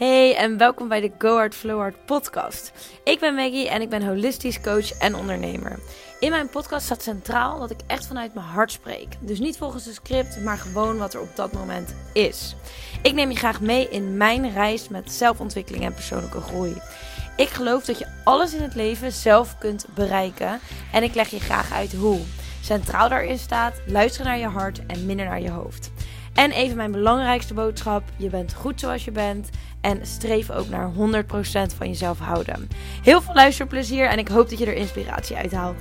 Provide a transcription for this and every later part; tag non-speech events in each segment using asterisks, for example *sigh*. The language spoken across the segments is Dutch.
Hey en welkom bij de Go Hard Flow Hard podcast. Ik ben Maggie en ik ben holistisch coach en ondernemer. In mijn podcast staat centraal dat ik echt vanuit mijn hart spreek. Dus niet volgens een script, maar gewoon wat er op dat moment is. Ik neem je graag mee in mijn reis met zelfontwikkeling en persoonlijke groei. Ik geloof dat je alles in het leven zelf kunt bereiken en ik leg je graag uit hoe. Centraal daarin staat luisteren naar je hart en minder naar je hoofd. En even mijn belangrijkste boodschap: je bent goed zoals je bent. En streef ook naar 100% van jezelf houden. Heel veel luisterplezier en ik hoop dat je er inspiratie uit haalt.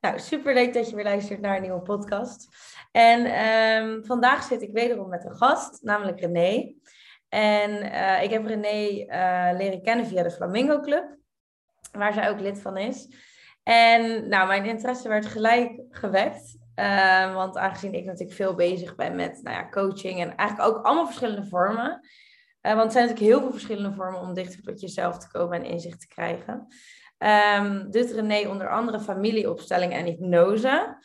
Nou, super leuk dat je weer luistert naar een nieuwe podcast. En um, vandaag zit ik wederom met een gast, namelijk René. En uh, ik heb René uh, leren kennen via de Flamingo Club, waar zij ook lid van is. En nou, mijn interesse werd gelijk gewekt. Uh, want aangezien ik natuurlijk veel bezig ben met nou ja, coaching en eigenlijk ook allemaal verschillende vormen. Uh, want er zijn natuurlijk heel veel verschillende vormen om dichter tot jezelf te komen en inzicht te krijgen. Um, doet René onder andere familieopstelling en hypnose.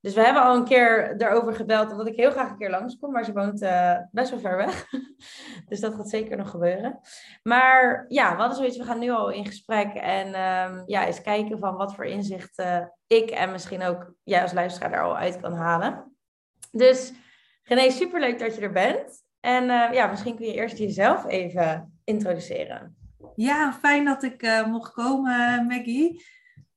Dus we hebben al een keer erover gebeld omdat ik heel graag een keer langskom, maar ze woont uh, best wel ver weg. *laughs* dus dat gaat zeker nog gebeuren. Maar ja, we hadden zoiets, we gaan nu al in gesprek en um, ja, eens kijken van wat voor inzichten ik en misschien ook jij als luisteraar er al uit kan halen. Dus René, superleuk dat je er bent. En uh, ja, misschien kun je eerst jezelf even introduceren. Ja, fijn dat ik mocht komen, Maggie.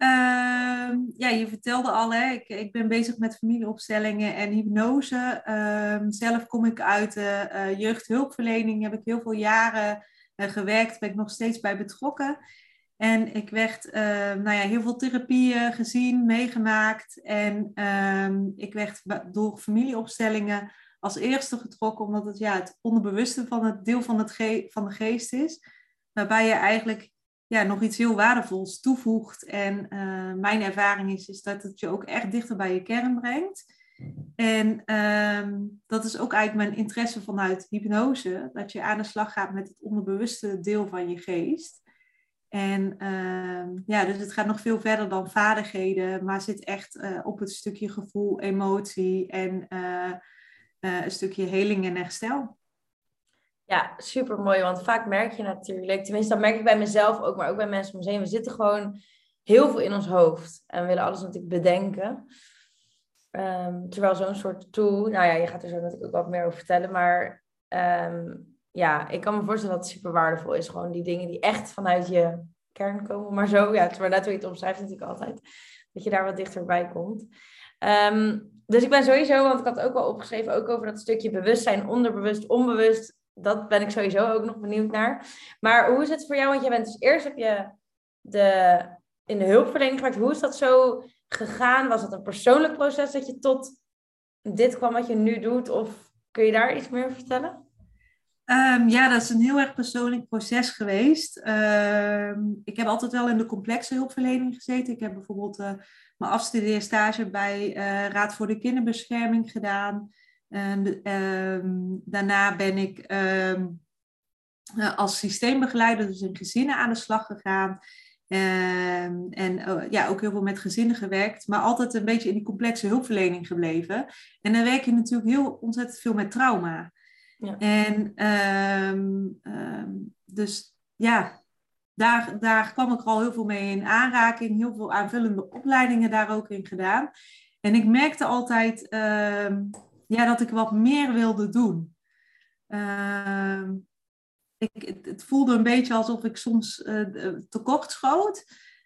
Uh, ja, je vertelde al, hè, ik, ik ben bezig met familieopstellingen en hypnose. Uh, zelf kom ik uit de uh, jeugdhulpverlening, heb ik heel veel jaren uh, gewerkt, ben ik nog steeds bij betrokken. En ik werd nou ja, heel veel therapieën gezien, meegemaakt. En ehm, ik werd door familieopstellingen als eerste getrokken, omdat het ja, het onderbewuste van het deel van, het ge van de geest is. Waarbij je eigenlijk ja, nog iets heel waardevols toevoegt. En uh, mijn ervaring is, is dat het je ook echt dichter bij je kern brengt. En um, dat is ook eigenlijk mijn interesse vanuit hypnose. Dat je aan de slag gaat met het onderbewuste deel van je geest. En uh, ja, dus het gaat nog veel verder dan vaardigheden, maar zit echt uh, op het stukje gevoel, emotie en uh, een stukje heling en herstel. Ja, super mooi. Want vaak merk je natuurlijk, tenminste, dat merk ik bij mezelf ook, maar ook bij mensen om me heen. We zitten gewoon heel veel in ons hoofd en willen alles natuurlijk bedenken. Um, terwijl zo'n soort tool, nou ja, je gaat er zo natuurlijk ook wat meer over vertellen, maar um, ja, ik kan me voorstellen dat het super waardevol is. Gewoon die dingen die echt vanuit je kern komen, maar zo, ja, terwijl net hoe je het omschrijft natuurlijk altijd, dat je daar wat dichterbij komt. Um, dus ik ben sowieso, want ik had ook wel opgeschreven, ook over dat stukje bewustzijn, onderbewust, onbewust, dat ben ik sowieso ook nog benieuwd naar. Maar hoe is het voor jou? Want je bent dus eerst heb je de, in de hulpverlening gewerkt. Hoe is dat zo gegaan? Was het een persoonlijk proces dat je tot dit kwam wat je nu doet? Of kun je daar iets meer over vertellen? Um, ja, dat is een heel erg persoonlijk proces geweest. Um, ik heb altijd wel in de complexe hulpverlening gezeten. Ik heb bijvoorbeeld uh, mijn afstudeerstage bij uh, Raad voor de Kinderbescherming gedaan. En, um, daarna ben ik um, als systeembegeleider dus in gezinnen aan de slag gegaan. Um, en uh, ja, ook heel veel met gezinnen gewerkt, maar altijd een beetje in die complexe hulpverlening gebleven. En dan werk je natuurlijk heel ontzettend veel met trauma. Ja. En dus ja, daar, daar kwam ik al heel veel mee in aanraking, heel veel aanvullende opleidingen daar ook in gedaan. En ik merkte altijd ja, dat ik wat meer wilde doen. Uh, ik, het, voelde een beetje alsof ik soms uh, tekort schoot.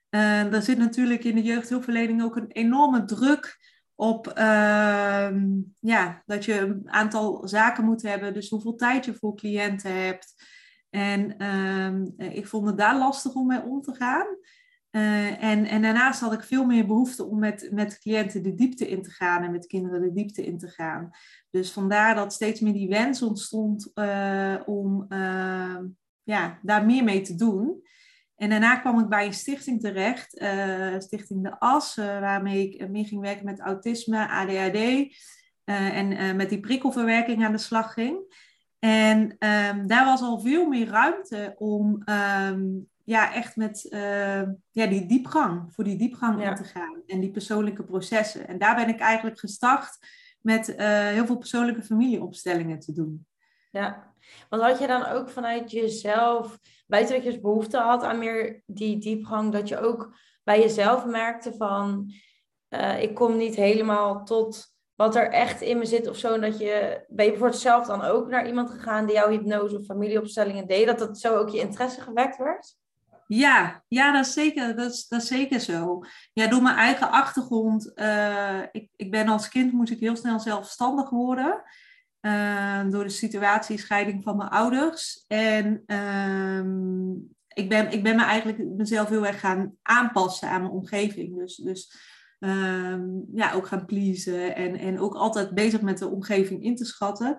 Uh, er zit natuurlijk in de jeugdhulpverlening ook een enorme druk op ehm, ja, dat je een aantal zaken moet hebben. Dus hoeveel tijd je voor cliënten hebt. En ehm, ik vond het daar lastig om mee om te gaan. Uh, en, en daarnaast had ik veel meer behoefte om met, met cliënten de diepte in te gaan en met kinderen de diepte in te gaan. Dus vandaar dat steeds meer die wens ontstond uh, om uh, ja, daar meer mee te doen. En daarna kwam ik bij een stichting terecht, Stichting De As, waarmee ik meer ging werken met autisme, ADHD en met die prikkelverwerking aan de slag ging. En um, daar was al veel meer ruimte om um, ja, echt met uh, ja, die diepgang, voor die diepgang ja. in te gaan en die persoonlijke processen. En daar ben ik eigenlijk gestart met uh, heel veel persoonlijke familieopstellingen te doen. Ja, Want had je dan ook vanuit jezelf, buiten dat je dus behoefte had aan meer die diepgang, dat je ook bij jezelf merkte van, uh, ik kom niet helemaal tot wat er echt in me zit of zo. En dat je, ben je bijvoorbeeld zelf dan ook naar iemand gegaan die jouw hypnose of familieopstellingen deed, dat dat zo ook je interesse gewekt werd? Ja, ja dat, is zeker, dat, is, dat is zeker zo. Ja, door mijn eigen achtergrond. Uh, ik, ik ben als kind moest ik heel snel zelfstandig worden. Uh, door de situatie scheiding van mijn ouders. En uh, ik, ben, ik ben me eigenlijk mezelf heel erg gaan aanpassen aan mijn omgeving. Dus, dus ehm, ja, ook gaan pleasen en, en ook altijd bezig met de omgeving in te schatten.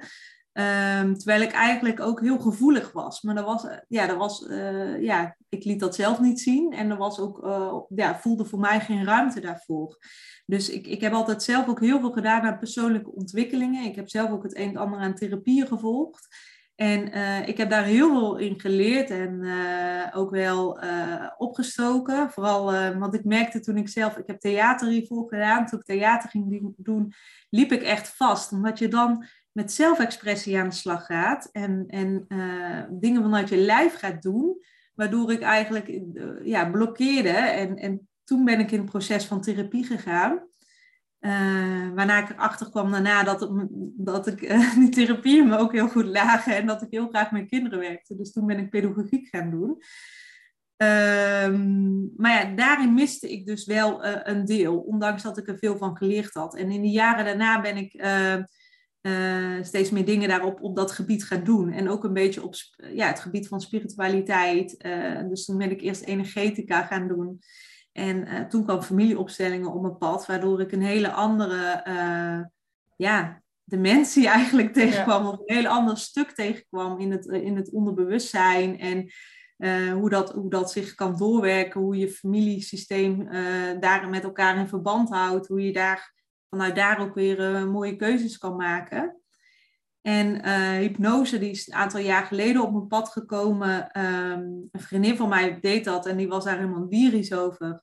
Um, terwijl ik eigenlijk ook heel gevoelig was. Maar er was, ja, er was, uh, ja, ik liet dat zelf niet zien. En er was ook, uh, ja, voelde voor mij geen ruimte daarvoor. Dus ik, ik heb altijd zelf ook heel veel gedaan aan persoonlijke ontwikkelingen. Ik heb zelf ook het een en ander aan therapieën gevolgd. En ik heb daar heel veel in geleerd en ook wel opgestoken. Vooral, want ik merkte toen ik zelf, ik heb theater hiervoor gedaan. Toen ik theater ging doen, liep ik echt vast. Omdat je dan met zelfexpressie aan de slag gaat en, en uh, dingen vanuit je lijf gaat doen, waardoor ik eigenlijk uh, ja, blokkeerde. En, en toen ben ik in het proces van therapie gegaan. Uh, waarna ik erachter kwam daarna dat, dat ik *laughs* die therapie me ook heel goed lagen en dat ik heel graag met kinderen werkte. Dus toen ben ik pedagogiek gaan doen. Um, maar ja, daarin miste ik dus wel een deel, ondanks dat ik er veel van geleerd had. En in de jaren daarna ben ik steeds meer dingen daarop op dat gebied gaan doen. En ook een beetje op ja, het gebied van spiritualiteit. Uh, dus toen ben ik eerst energetica gaan doen. En uh, toen kwam familieopstellingen op mijn pad, waardoor ik een hele andere ja, dimensie *laughs* eigenlijk tegenkwam. Of een heel ander stuk tegenkwam in het, in het onderbewustzijn. En hoe, dat, hoe dat zich kan doorwerken, hoe je familiesysteem daar met elkaar in verband houdt, hoe je daar vanuit daar ook weer uh, mooie keuzes kan maken. En uh, hypnose, die is een aantal jaar geleden op mijn pad gekomen. Um, een vriendin van mij deed dat en die was daar helemaal lyrisch over.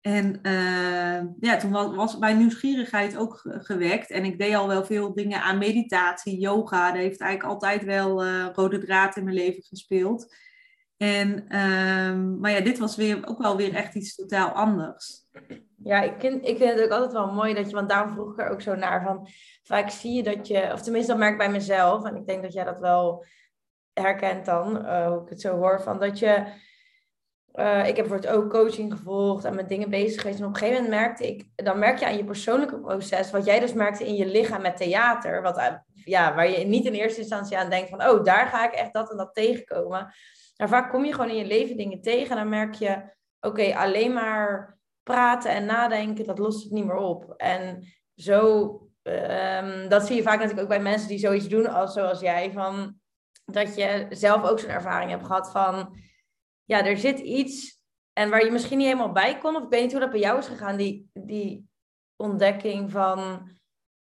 En uh, ja, toen was, was, mijn nieuwsgierigheid ook gewekt. En ik deed al wel veel dingen aan meditatie, yoga. Dat heeft eigenlijk altijd wel rode draad in mijn leven gespeeld. En, um, maar ja, dit was weer, ook wel weer echt iets totaal anders. Ja, ik vind, ik vind het ook altijd wel mooi dat je, want daarom vroeg ik er ook zo naar van, vaak zie je dat je, of tenminste dat merk ik bij mezelf, en ik denk dat jij dat wel herkent dan, uh, hoe ik het zo hoor, van dat je, uh, ik heb bijvoorbeeld ook coaching gevolgd en met dingen bezig geweest, en op een gegeven moment merkte ik, dan merk je aan je persoonlijke proces, wat jij dus merkte in je lichaam met theater, wat, uh, ja, waar je niet in eerste instantie aan denkt van, oh, daar ga ik echt dat en dat tegenkomen. Maar vaak kom je gewoon in je leven dingen tegen en dan merk je, oké, alleen maar praten en nadenken, dat lost het niet meer op. En zo, um, dat zie je vaak natuurlijk ook bij mensen die zoiets doen als zoals jij, van dat je zelf ook zo'n ervaring hebt gehad van, ja, er zit iets en waar je misschien niet helemaal bij kon, of ik weet niet hoe dat bij jou is gegaan, die, die ontdekking van,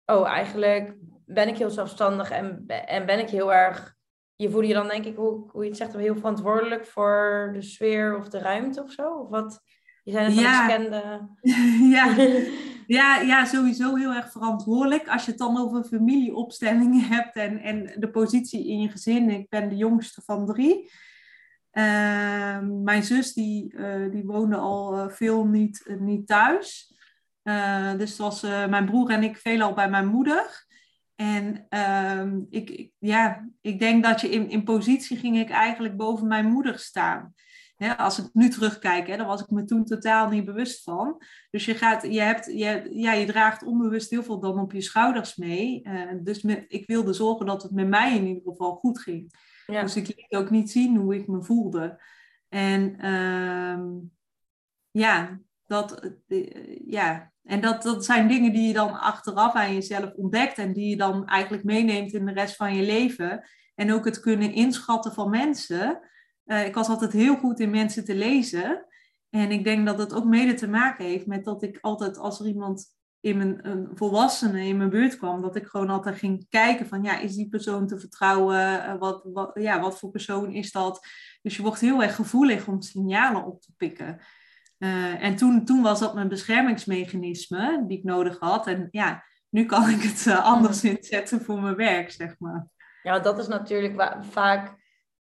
oh, eigenlijk ben ik heel zelfstandig en, en ben ik heel erg, je voelde je dan denk ik, hoe, hoe je het zegt, heel verantwoordelijk voor de sfeer of de ruimte of zo? Of wat? Je zijn het ja. bekende. *laughs* ja. *laughs* ja, ja, sowieso heel erg verantwoordelijk. Als je het dan over familieopstellingen *laughs* hebt en, en de positie in je gezin. Ik ben de jongste van drie. Uh, mijn zus die, uh, die woonde al uh, veel niet, niet thuis. Uh, dus was mijn broer en ik veelal bij mijn moeder. En ehm, ik, ik, ja, ik denk dat je in, in positie ging ik eigenlijk boven mijn moeder staan als ik nu terugkijk, hè, daar was ik me toen totaal niet bewust van. Dus je, gaat, je, hebt, je, ja, je draagt onbewust heel veel dan op je schouders mee. Uh, dus met, ik wilde zorgen dat het met mij in ieder geval goed ging. Ja. Dus ik liet ook niet zien hoe ik me voelde. En uh, ja, dat, uh, ja. En dat, dat zijn dingen die je dan achteraf aan jezelf ontdekt en die je dan eigenlijk meeneemt in de rest van je leven. En ook het kunnen inschatten van mensen. Uh, ik was altijd heel goed in mensen te lezen. En ik denk dat het ook mede te maken heeft met dat ik altijd als er iemand in mijn een volwassene in mijn buurt kwam, dat ik gewoon altijd ging kijken van ja, is die persoon te vertrouwen? Uh, wat, wat, ja, wat voor persoon is dat? Dus je wordt heel erg gevoelig om signalen op te pikken. Uh, en toen, toen was dat mijn beschermingsmechanisme die ik nodig had. En ja, nu kan ik het anders inzetten voor mijn werk, zeg maar. Ja, dat is natuurlijk vaak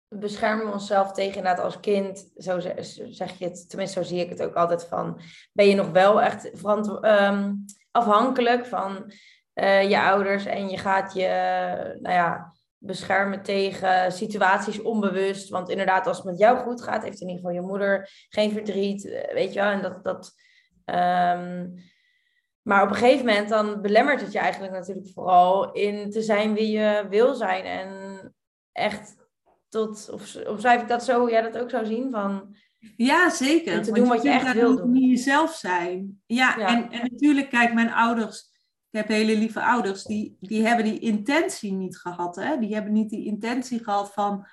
beschermen we onszelf tegen inderdaad als kind, zo zeg je het, tenminste zo zie ik het ook altijd van, ben je nog wel echt um, afhankelijk van uh, je ouders en je gaat je, nou ja, beschermen tegen situaties onbewust. Want inderdaad, als het met jou goed gaat, heeft in ieder geval je moeder geen verdriet, eh, weet je wel. En dat, dat, um, maar op een gegeven moment dan belemmert het je eigenlijk natuurlijk vooral in te zijn wie je wil zijn. En echt tot, of schrijf ik dat zo, hoe jij dat ook zou zien? Van, ja, zeker. En te doen wat je echt wil doen. Niet jezelf zijn. Ja, En, en natuurlijk, kijk, mijn ouders ik heb hele lieve ouders, die, die hebben die intentie niet gehad. Hè? Die hebben niet die intentie gehad van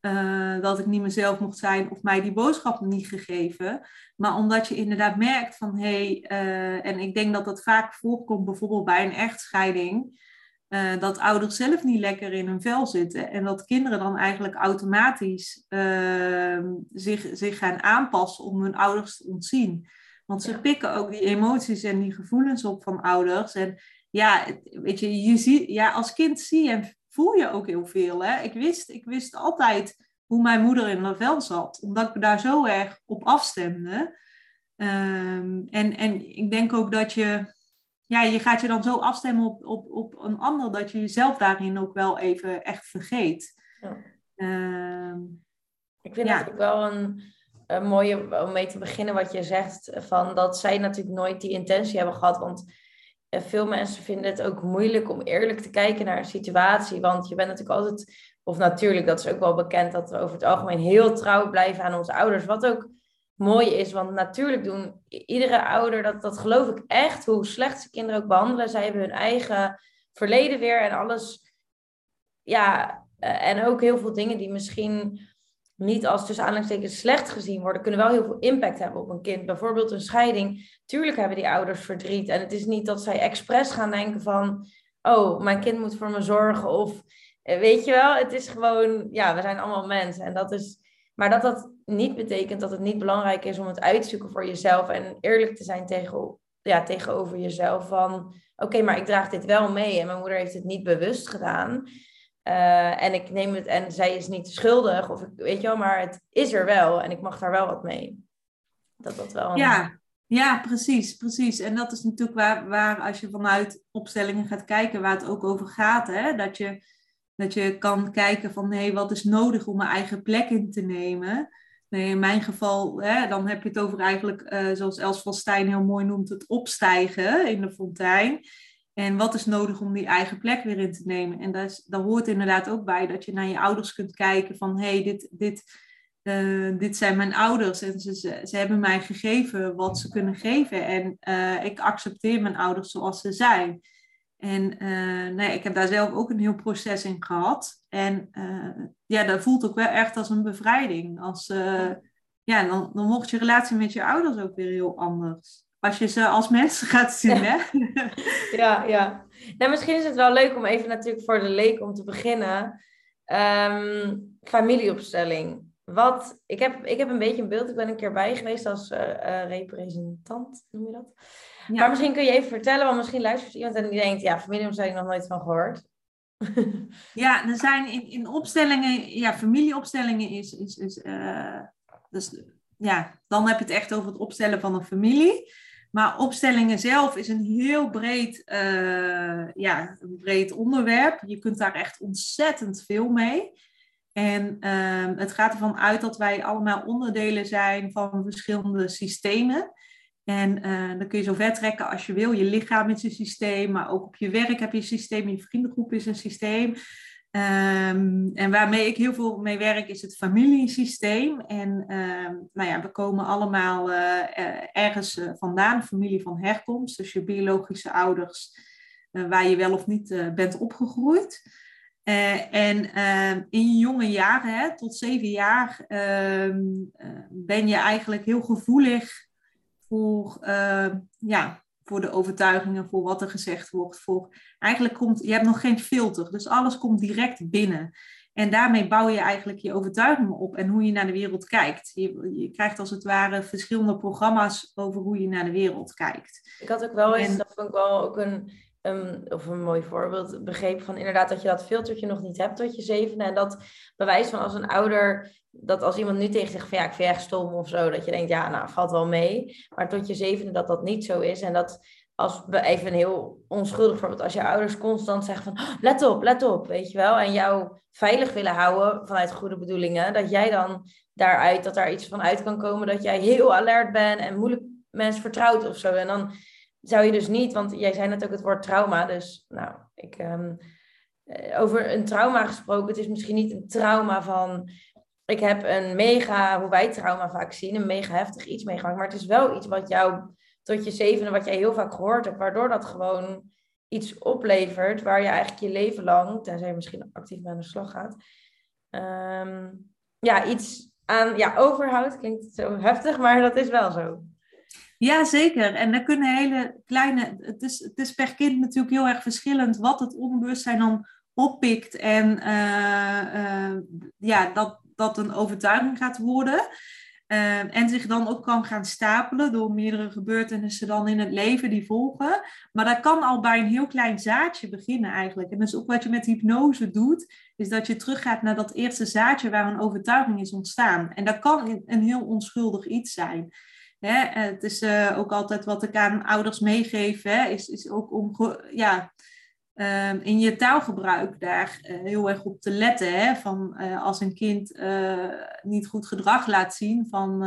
uh, dat ik niet mezelf mocht zijn of mij die boodschap niet gegeven. Maar omdat je inderdaad merkt van hé, hey, uh, en ik denk dat dat vaak voorkomt bijvoorbeeld bij een echtscheiding. Uh, dat ouders zelf niet lekker in hun vel zitten en dat kinderen dan eigenlijk automatisch ehm, zich, zich gaan aanpassen om hun ouders te ontzien. Want ze pikken ook die emoties en die gevoelens op van ouders. En ja, weet je, je ziet, ja, als kind zie je en voel je ook heel veel. Hè? Ik, wist, ik wist altijd hoe mijn moeder in mijn vel zat, omdat ik me daar zo erg op afstemde. Um, en, en ik denk ook dat je, ja, je gaat je dan zo afstemmen op, op, op een ander, dat je jezelf daarin ook wel even echt vergeet. Ja. Um, ik vind ja. dat ook wel een, een mooie om mee te beginnen wat je zegt, van dat zij natuurlijk nooit die intentie hebben gehad. Want eh, veel mensen vinden het ook moeilijk om eerlijk te kijken naar een situatie. Want je bent natuurlijk altijd, of natuurlijk, dat is ook wel bekend, dat we over het algemeen heel trouw blijven aan onze ouders. Wat ook mooi is, want natuurlijk doen iedere ouder, dat, dat geloof ik echt, hoe slecht ze kinderen ook behandelen. Zij hebben hun eigen verleden weer en alles. Ja, eh, en ook heel veel dingen die misschien niet als tussen aanhalingstekens slecht gezien worden, kunnen wel heel veel impact hebben op een kind. Bijvoorbeeld een scheiding. Tuurlijk hebben die ouders verdriet. En het is niet dat zij expres gaan denken van, oh, mijn kind moet voor me zorgen. Of eh, weet je wel, het is gewoon, ja, we zijn allemaal mensen. En dat is, maar dat dat niet betekent dat het niet belangrijk is om het uit te zoeken voor jezelf en eerlijk te zijn tegen, ja, tegenover jezelf. Van, oké, maar ik draag dit wel mee en mijn moeder heeft het niet bewust gedaan. Uh, en ik neem het, en zij is niet schuldig, of ik, weet je wel, maar het is er wel en ik mag daar wel wat mee. Dat dat wel. Ja, ja, precies, precies. En dat is natuurlijk waar, waar als je vanuit opstellingen gaat kijken, waar het ook over gaat, hè? Dat, je, dat je kan kijken van hé, wat is nodig om mijn eigen plek in te nemen. Nee, in mijn geval, hè, dan heb je het over eigenlijk, uh, zoals Els van Stijn heel mooi noemt, het opstijgen in de fontein. En wat is nodig om die eigen plek weer in te nemen? En daar, daar hoort inderdaad ook bij dat je naar je ouders kunt kijken van hé, hey, dit, dit, uh, dit zijn mijn ouders en ze, ze, ze, hebben mij gegeven wat ze kunnen geven. En uh, ik accepteer mijn ouders zoals ze zijn. En uh, nee, ik heb daar zelf ook een heel proces in gehad. En ja, dat voelt ook wel echt als een bevrijding. Als, ja, dan, dan wordt je relatie met je ouders ook weer heel anders als je ze als *laughs* mensen gaat zien, hè? *laughs* ja, ja. Nou, misschien is het wel leuk om even natuurlijk voor de leek om te beginnen. Um, familieopstelling. Wat, ik, heb, ik heb een beetje een beeld. Ik ben een keer bij geweest als representant, noem je dat? Ja. Maar misschien kun je even vertellen, want misschien luistert iemand en die denkt, ja, familieopstelling nog nooit van gehoord. *laughs* ja, er zijn in, in opstellingen, ja, familieopstellingen is, is, is uh, dus, ja, dan heb je het echt over het opstellen van een familie. Maar opstellingen zelf is een heel breed, uh, ja, een breed onderwerp. Je kunt daar echt ontzettend veel mee. En uh, het gaat ervan uit dat wij allemaal onderdelen zijn van verschillende systemen. En uh, dan kun je zo ver trekken als je wil. Je lichaam is een systeem, maar ook op je werk heb je een systeem. Je vriendengroep is een systeem. Um, en waarmee ik heel veel mee werk is het familiesysteem. En um, nou ja, we komen allemaal uh, ergens uh, vandaan, familie van herkomst. Dus je biologische ouders, uh, waar je wel of niet bent opgegroeid. en ehm, in je jonge jaren, hè, tot zeven jaar, ben je eigenlijk heel gevoelig voor ja, voor de overtuigingen, voor wat er gezegd wordt. Voor, eigenlijk komt, je hebt nog geen filter, dus alles komt direct binnen. En daarmee bouw je eigenlijk je overtuigingen op en hoe je naar de wereld kijkt. Je, je krijgt als het ware verschillende programma's over hoe je naar de wereld kijkt. Ik had ook wel eens, en, dat vond ik wel ook een, een, of een mooi voorbeeld begrepen van inderdaad dat je dat filtertje nog niet hebt tot je zevende. En dat bewijs van als een ouder, dat als iemand nu tegen zegt van ja, ik vind je echt stom of zo, dat je denkt ja, nou, valt wel mee. Maar tot je zevende dat dat niet zo is. En dat als we even een heel onschuldig voorbeeld, als je ouders constant zeggen van oh, let op, let op, weet je wel. En jou veilig willen houden vanuit goede bedoelingen, dat jij dan daaruit, dat daar iets van uit kan komen, dat jij heel alert bent en moeilijk mensen vertrouwt of zo. En dan zou je dus niet, want jij zei net ook het woord trauma. Dus nou, ik, ehm, eh, over een trauma gesproken, het is misschien niet een trauma van. Ik heb een mega, hoe wij trauma vaak zien, een mega heftig iets meegemaakt. Maar het is wel iets wat jou tot je zevende, wat jij heel vaak gehoord hebt, waardoor dat gewoon iets oplevert waar je eigenlijk je leven lang, tenzij je misschien actief mee aan de slag gaat, ehm, ja, iets aan ja, overhoudt. Klinkt zo heftig, maar dat is wel zo. Ja, zeker. En daar kunnen hele kleine. Het is, het is per kind natuurlijk heel erg verschillend wat het onbewustzijn dan oppikt. En uh, uh, ja, dat dat een overtuiging gaat worden. Uh, en zich dan ook kan gaan stapelen door meerdere gebeurtenissen dan in het leven die volgen. Maar dat kan al bij een heel klein zaadje beginnen eigenlijk. En is ook wat je met hypnose doet, is dat je teruggaat naar dat eerste zaadje waar een overtuiging is ontstaan. En dat kan een heel onschuldig iets zijn. Hè, het is uh, ook altijd wat ik aan ouders meegeef, hè, is, is ook om ja, uh, in je taalgebruik daar uh, heel erg op te letten. Hè, van uh, als een kind niet goed gedrag laat zien van,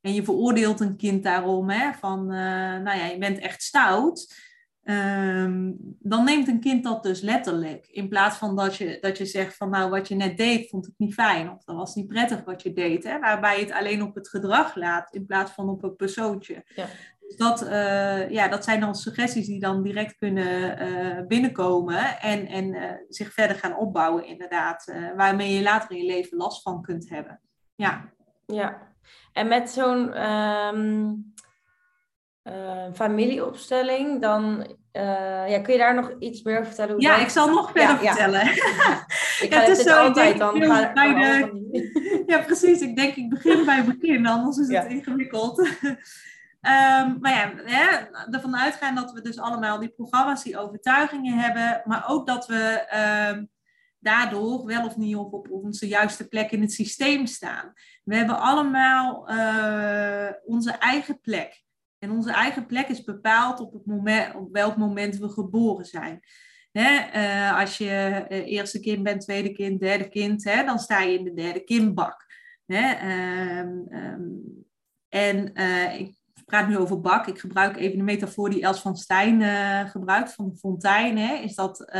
en je veroordeelt een kind daarom, hè, van nou ja, je bent echt stout. Um, dan neemt een kind dat dus letterlijk. In plaats van dat je, dat je zegt van nou wat je net deed vond ik niet fijn. Of dat was niet prettig wat je deed. Hè? Waarbij je het alleen op het gedrag laat in plaats van op een persoontje. Ja. Dus dat, uh, ja, dat zijn dan suggesties die dan direct kunnen uh, binnenkomen. En, en uh, zich verder gaan opbouwen inderdaad. waarmee je later in je leven last van kunt hebben. Ja. Ja. En met zo'n... Um uh, familieopstelling, dan uh, ja, kun je daar nog iets meer over vertellen? Hoe ja, ik zal nog verder vertellen. *laughs* ik ga het is zo, altijd dan. Ga, bij de... *laughs* ja, precies. Ik denk, ik begin bij het begin, anders is het ingewikkeld. Um, maar ja, hè, ervan uitgaan dat we dus allemaal die programma's, die overtuigingen hebben, maar ook dat we um, daardoor wel of niet op, op onze juiste plek in het systeem staan. We hebben allemaal uh, onze eigen plek. En onze eigen plek is bepaald op, het moment, op welk moment we geboren zijn. Hè, uh, als je uh, eerste kind bent, tweede kind, derde kind, hè, dan sta je in de derde kindbak. Hè, um, en ik praat nu over bak. Ik gebruik even de metafoor die Els van Stijn gebruikt, van de fontein. Hè, is dat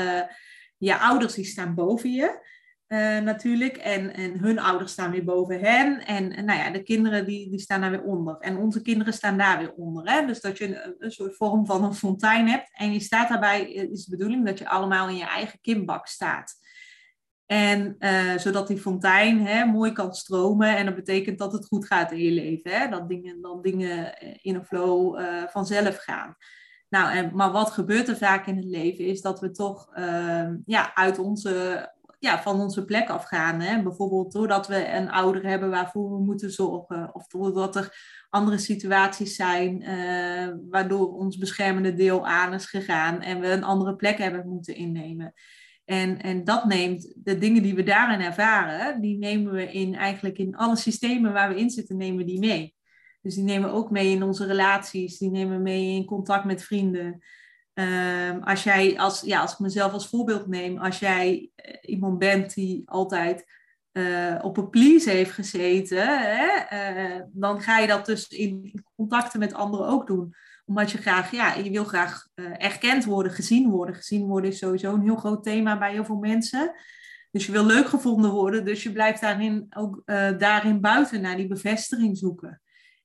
je ouders die staan boven je. Uh, natuurlijk. En, en hun ouders staan weer boven hen. En, en, nou ja, de kinderen die, die staan daar weer onder. En onze kinderen staan daar weer onder. Hè? Dus dat je een, een soort vorm van een fontein hebt. En je staat daarbij, eh, is de bedoeling dat je allemaal in je eigen kimbak staat. En uh, zodat die fontein hè, mooi kan stromen. En dat betekent dat het goed gaat in je leven. Hè? Dat dingen, dan dingen in een flow uh, vanzelf gaan. Nou, en, maar wat gebeurt er vaak in het leven is dat we toch uh, ja, uit onze ja, van onze plek afgaan. Bijvoorbeeld doordat we een ouder hebben waarvoor we moeten zorgen. Of doordat er andere situaties zijn waardoor ons beschermende deel aan is gegaan en we een andere plek hebben moeten innemen. En, en dat neemt de dingen die we daarin ervaren, die nemen we in eigenlijk in alle systemen waar we in zitten, nemen we die mee. Dus die nemen we ook mee in onze relaties, die nemen we mee in contact met vrienden. Um, als jij, als, ja, als ik mezelf als voorbeeld neem, als jij uh, iemand bent die altijd uh, op een please heeft gezeten, hè, uh, dan ga je dat dus in contacten met anderen ook doen. Omdat je graag, ja, je wil graag erkend worden, gezien worden. Gezien worden is sowieso een heel groot thema bij heel veel mensen. Dus je wil leuk gevonden worden, dus je blijft daarin ook daarin buiten naar die bevestiging zoeken.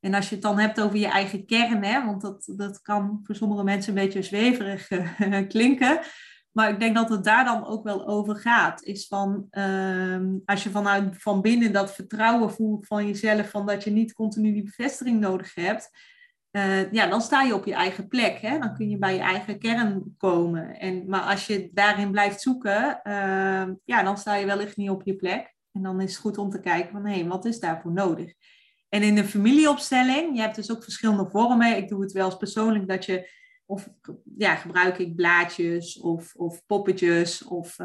En als je het dan hebt over je eigen kern, hè, want dat, dat kan voor sommige mensen een beetje zweverig uh, *laughs* klinken. Maar ik denk dat het daar dan ook wel over gaat. Is van uh, als je vanuit van binnen dat vertrouwen voelt van jezelf, van dat je niet continu die bevestiging nodig hebt. Uh, ja, dan sta je op je eigen plek. Hè? Dan kun je bij je eigen kern komen. En, maar als je daarin blijft zoeken, uh, ja, dan sta je wellicht niet op je plek. En dan is het goed om te kijken van hé, wat is daarvoor nodig? En in de familieopstelling, je hebt dus ook verschillende vormen. Ik doe het wel eens persoonlijk dat je of ja, gebruik ik blaadjes of, of poppetjes. Of,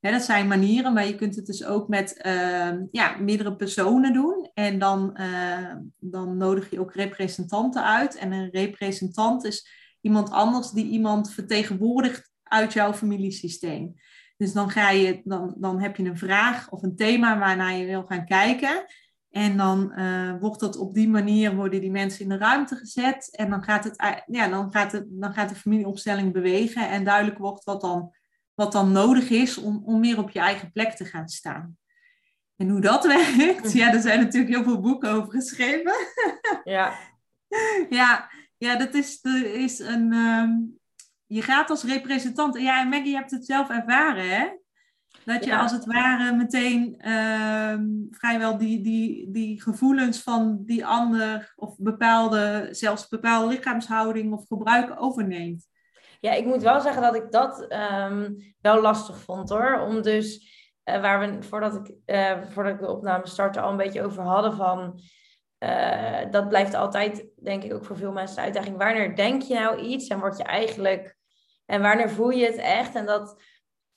hè, dat zijn manieren, maar je kunt het dus ook met uh, ja, meerdere personen doen. En dan, uh, dan nodig je ook representanten uit. En een representant is iemand anders die iemand vertegenwoordigt uit jouw familiesysteem. Dus dan, ga je, dan, dan heb je een vraag of een thema waarnaar je wil gaan kijken. En dan uh, wordt dat op die manier, worden die mensen in de ruimte gezet. En dan gaat, het, ja, dan gaat, het, dan gaat de familieopstelling bewegen. En duidelijk wordt wat dan, wat dan nodig is om, om meer op je eigen plek te gaan staan. En hoe dat *laughs* werkt, ja, er zijn natuurlijk heel veel boeken over geschreven. *laughs* Ja. *laughs* ja, ja, dat is, is een. Um, je gaat als representant. Ja, en Maggie, je hebt het zelf ervaren, hè? Dat je als het ware meteen uh, vrijwel die, die, die gevoelens van die ander of bepaalde, zelfs bepaalde lichaamshouding of gebruik overneemt. Ja, ik moet wel zeggen dat ik dat um, wel lastig vond hoor. Om dus, uh, waar we voordat ik, uh, voordat ik de opname startte al een beetje over hadden van... Uh, dat blijft altijd, denk ik, ook voor veel mensen de uitdaging. Wanneer denk je nou iets en word je eigenlijk... En wanneer voel je het echt? En dat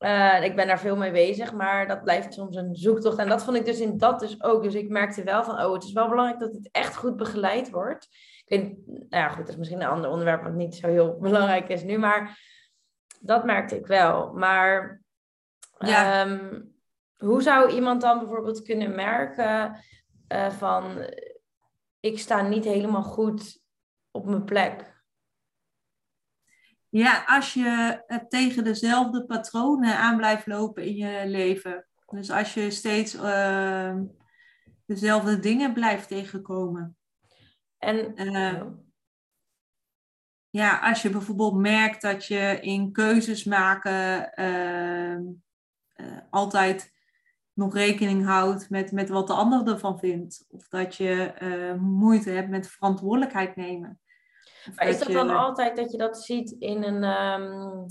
uh, ik ben daar veel mee bezig, maar dat blijft soms een zoektocht. En dat vond ik dus in dat dus ook. Dus ik merkte wel van, oh, het is wel belangrijk dat het echt goed begeleid wordt. Ik weet, nou ja, goed, dat is misschien een ander onderwerp wat niet zo heel *laughs* belangrijk is nu, maar dat merkte ik wel. Maar ja. um, hoe zou iemand dan bijvoorbeeld kunnen merken uh, van, ik sta niet helemaal goed op mijn plek? Ja, als je tegen dezelfde patronen aan blijft lopen in je leven. Dus als je steeds uh, dezelfde dingen blijft tegenkomen. En uh, ja, als je bijvoorbeeld merkt dat je in keuzes maken uh, altijd nog rekening houdt met, met wat de ander ervan vindt. Of dat je moeite hebt met verantwoordelijkheid nemen. Maar is dat dan altijd dat je dat ziet in een. Um,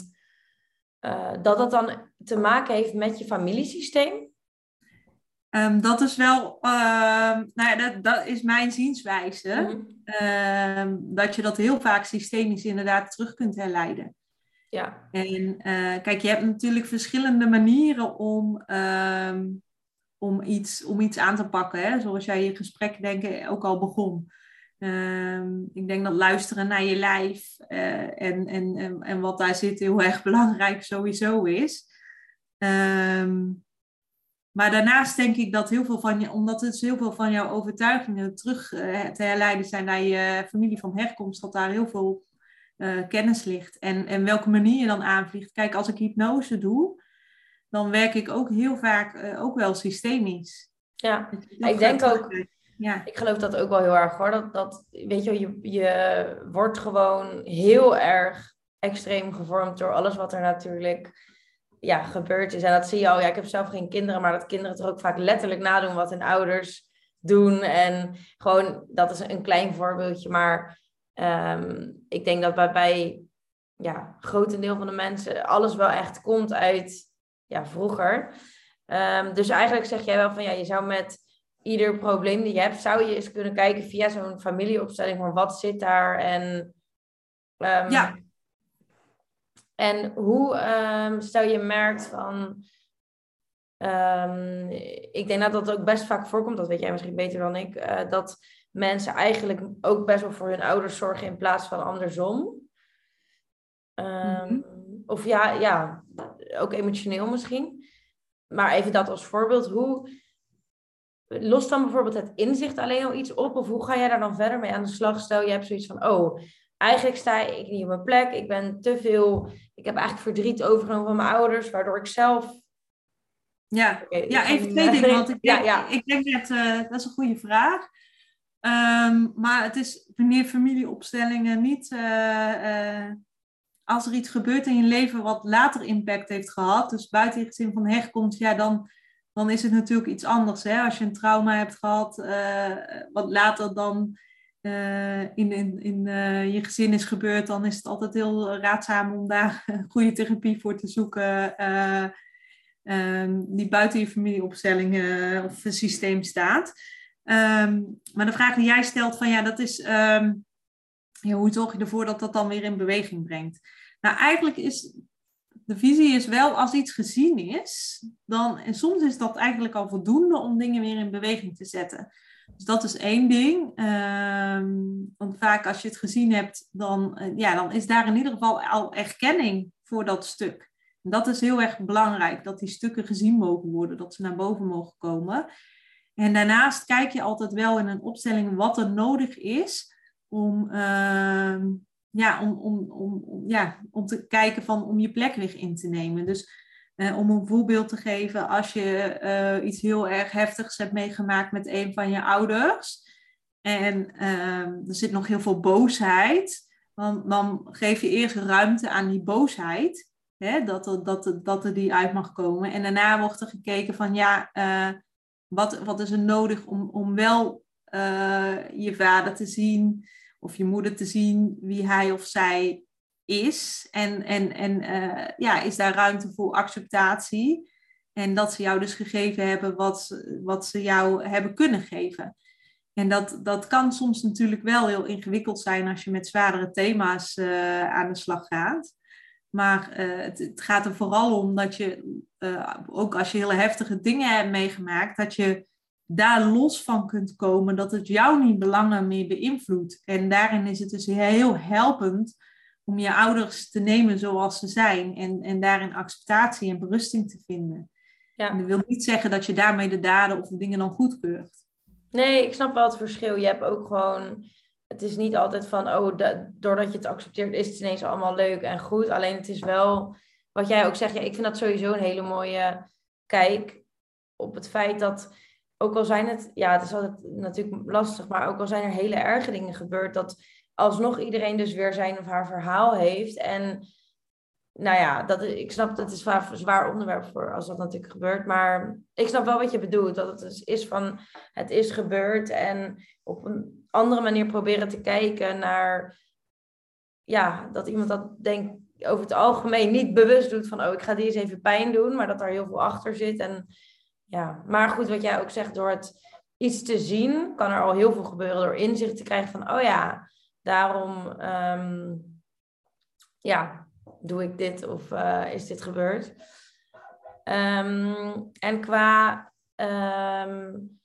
uh, dat dat dan te maken heeft met je familiesysteem? Um, dat is wel, uh, nou ja, dat, dat is mijn zienswijze. Mm -hmm. dat je dat heel vaak systemisch inderdaad terug kunt herleiden. Ja. En uh, kijk, je hebt natuurlijk verschillende manieren om, om, iets, om iets aan te pakken. Hè? Zoals jij je gesprek denk ik ook al begon. Um, ik denk dat luisteren naar je lijf uh, en, en, en, en, wat daar zit heel erg *laughs* belangrijk sowieso is. Um, maar daarnaast denk ik dat heel veel van je, omdat het heel veel van jouw overtuigingen terug uh, te herleiden zijn naar je familie van herkomst, dat daar heel veel uh, kennis ligt. En, en welke manier je dan aanvliegt. Kijk, als ik hypnose doe, dan werk ik ook heel vaak ook wel systemisch. Ja, ik denk ook ja. Ik geloof dat ook wel heel erg hoor. Dat, dat weet je, je, je wordt gewoon heel erg extreem gevormd door alles wat er natuurlijk ja, gebeurd is. En dat zie je al. Ja, ik heb zelf geen kinderen, maar dat kinderen toch ook vaak letterlijk nadoen wat hun ouders doen. En gewoon, dat is een klein voorbeeldje. Maar um, ik denk dat bij, bij ja, grotendeel van de mensen alles wel echt komt uit ja, vroeger. Um, dus eigenlijk zeg jij wel van ja, je zou met ieder probleem die je hebt, zou je eens kunnen kijken via zo'n familieopstelling van wat zit daar en um, ja. En hoe um, stel je merkt van um, ik denk dat dat ook best vaak voorkomt, dat weet jij misschien beter dan ik, uh, dat mensen eigenlijk ook best wel voor hun ouders zorgen in plaats van andersom. Mm-hmm. Of ja, ja, ook emotioneel misschien. Maar even dat als voorbeeld. Hoe, lost dan bijvoorbeeld het inzicht alleen al iets op? Of hoe ga jij daar dan verder mee aan de slag? Stel, je hebt zoiets van, oh, eigenlijk sta ik niet op mijn plek. Ik ben te veel, ik heb eigenlijk verdriet overgenomen van mijn ouders, waardoor ik zelf... Ja, okay, ja even twee dingen, want ik denk, ja, ja. Ik denk dat, uh, dat is een goede vraag. Um, maar het is wanneer familieopstellingen niet... Uh, uh, als er iets gebeurt in je leven wat later impact heeft gehad, dus buiten je zin van herkomst, ja, dan dan is het natuurlijk iets anders. Hè? Als je een trauma hebt gehad, uh, wat later dan uh, in, in, in uh, je gezin is gebeurd, dan is het altijd heel raadzaam om daar *laughs* goede therapie voor te zoeken. Um, die buiten je familieopstelling of systeem staat. Um, maar de vraag die jij stelt van ja, dat is. Ja, hoe zorg je ervoor dat dat dan weer in beweging brengt? Nou, eigenlijk is de visie is wel als iets gezien is, dan, en soms is dat eigenlijk al voldoende om dingen weer in beweging te zetten. Dus dat is één ding. Ehm, want vaak als je het gezien hebt, dan, eh, ja, dan is daar in ieder geval al erkenning voor dat stuk. En dat is heel erg belangrijk, dat die stukken gezien mogen worden, dat ze naar boven mogen komen. En daarnaast kijk je altijd wel in een opstelling wat er nodig is om, ehm, ja, om, om, om, ja, om te kijken van om je plek weer in te nemen. Dus uh, om een voorbeeld te geven, als je uh, iets heel erg heftigs hebt meegemaakt met een van je ouders en uh, er zit nog heel veel boosheid, dan, dan geef je eerst ruimte aan die boosheid, hè, dat, er, dat, dat er die uit mag komen. En daarna wordt er gekeken van ja, eh, wat, wat is er nodig om, om wel je vader te zien of je moeder te zien wie hij of zij is. En, en, en uh, ja, is daar ruimte voor acceptatie. En dat ze jou dus gegeven hebben wat, wat ze jou hebben kunnen geven. En dat, dat kan soms natuurlijk wel heel ingewikkeld zijn als je met zwaardere thema's uh, aan de slag gaat. Maar uh, het, het, gaat er vooral om dat je, ook als je hele heftige dingen hebt meegemaakt, dat je daar los van kunt komen, dat het jou niet belangen meer beïnvloedt. En daarin is het dus heel helpend om je ouders te nemen zoals ze zijn en, en daarin acceptatie en berusting te vinden. Ja. En dat wil niet zeggen dat je daarmee de daden of de dingen dan goedkeurt. Nee, ik snap wel het verschil. Je hebt ook gewoon, het is niet altijd van, oh, doordat je het accepteert is het ineens allemaal leuk en goed. Alleen het is wel, wat jij ook zegt, ja, ik vind dat sowieso een hele mooie kijk op het feit dat, ook al zijn het, ja, het is altijd natuurlijk lastig, maar ook al zijn er hele erge dingen gebeurd, dat alsnog iedereen dus weer zijn of haar verhaal heeft. En nou ja, dat, ik snap dat is een zwaar onderwerp voor als dat natuurlijk gebeurt. Maar ik snap wel wat je bedoelt. Dat het dus is van het is gebeurd. En op een andere manier proberen te kijken naar ja, dat iemand dat denkt over het algemeen niet bewust doet van oh, ik ga die eens even pijn doen, maar dat daar heel veel achter zit. En ja, maar goed, wat jij ook zegt, door het iets te zien, kan er al heel veel gebeuren door inzicht te krijgen van oh ja, daarom ehm, ja, doe ik dit of uh, is dit gebeurd. Um, en qua um,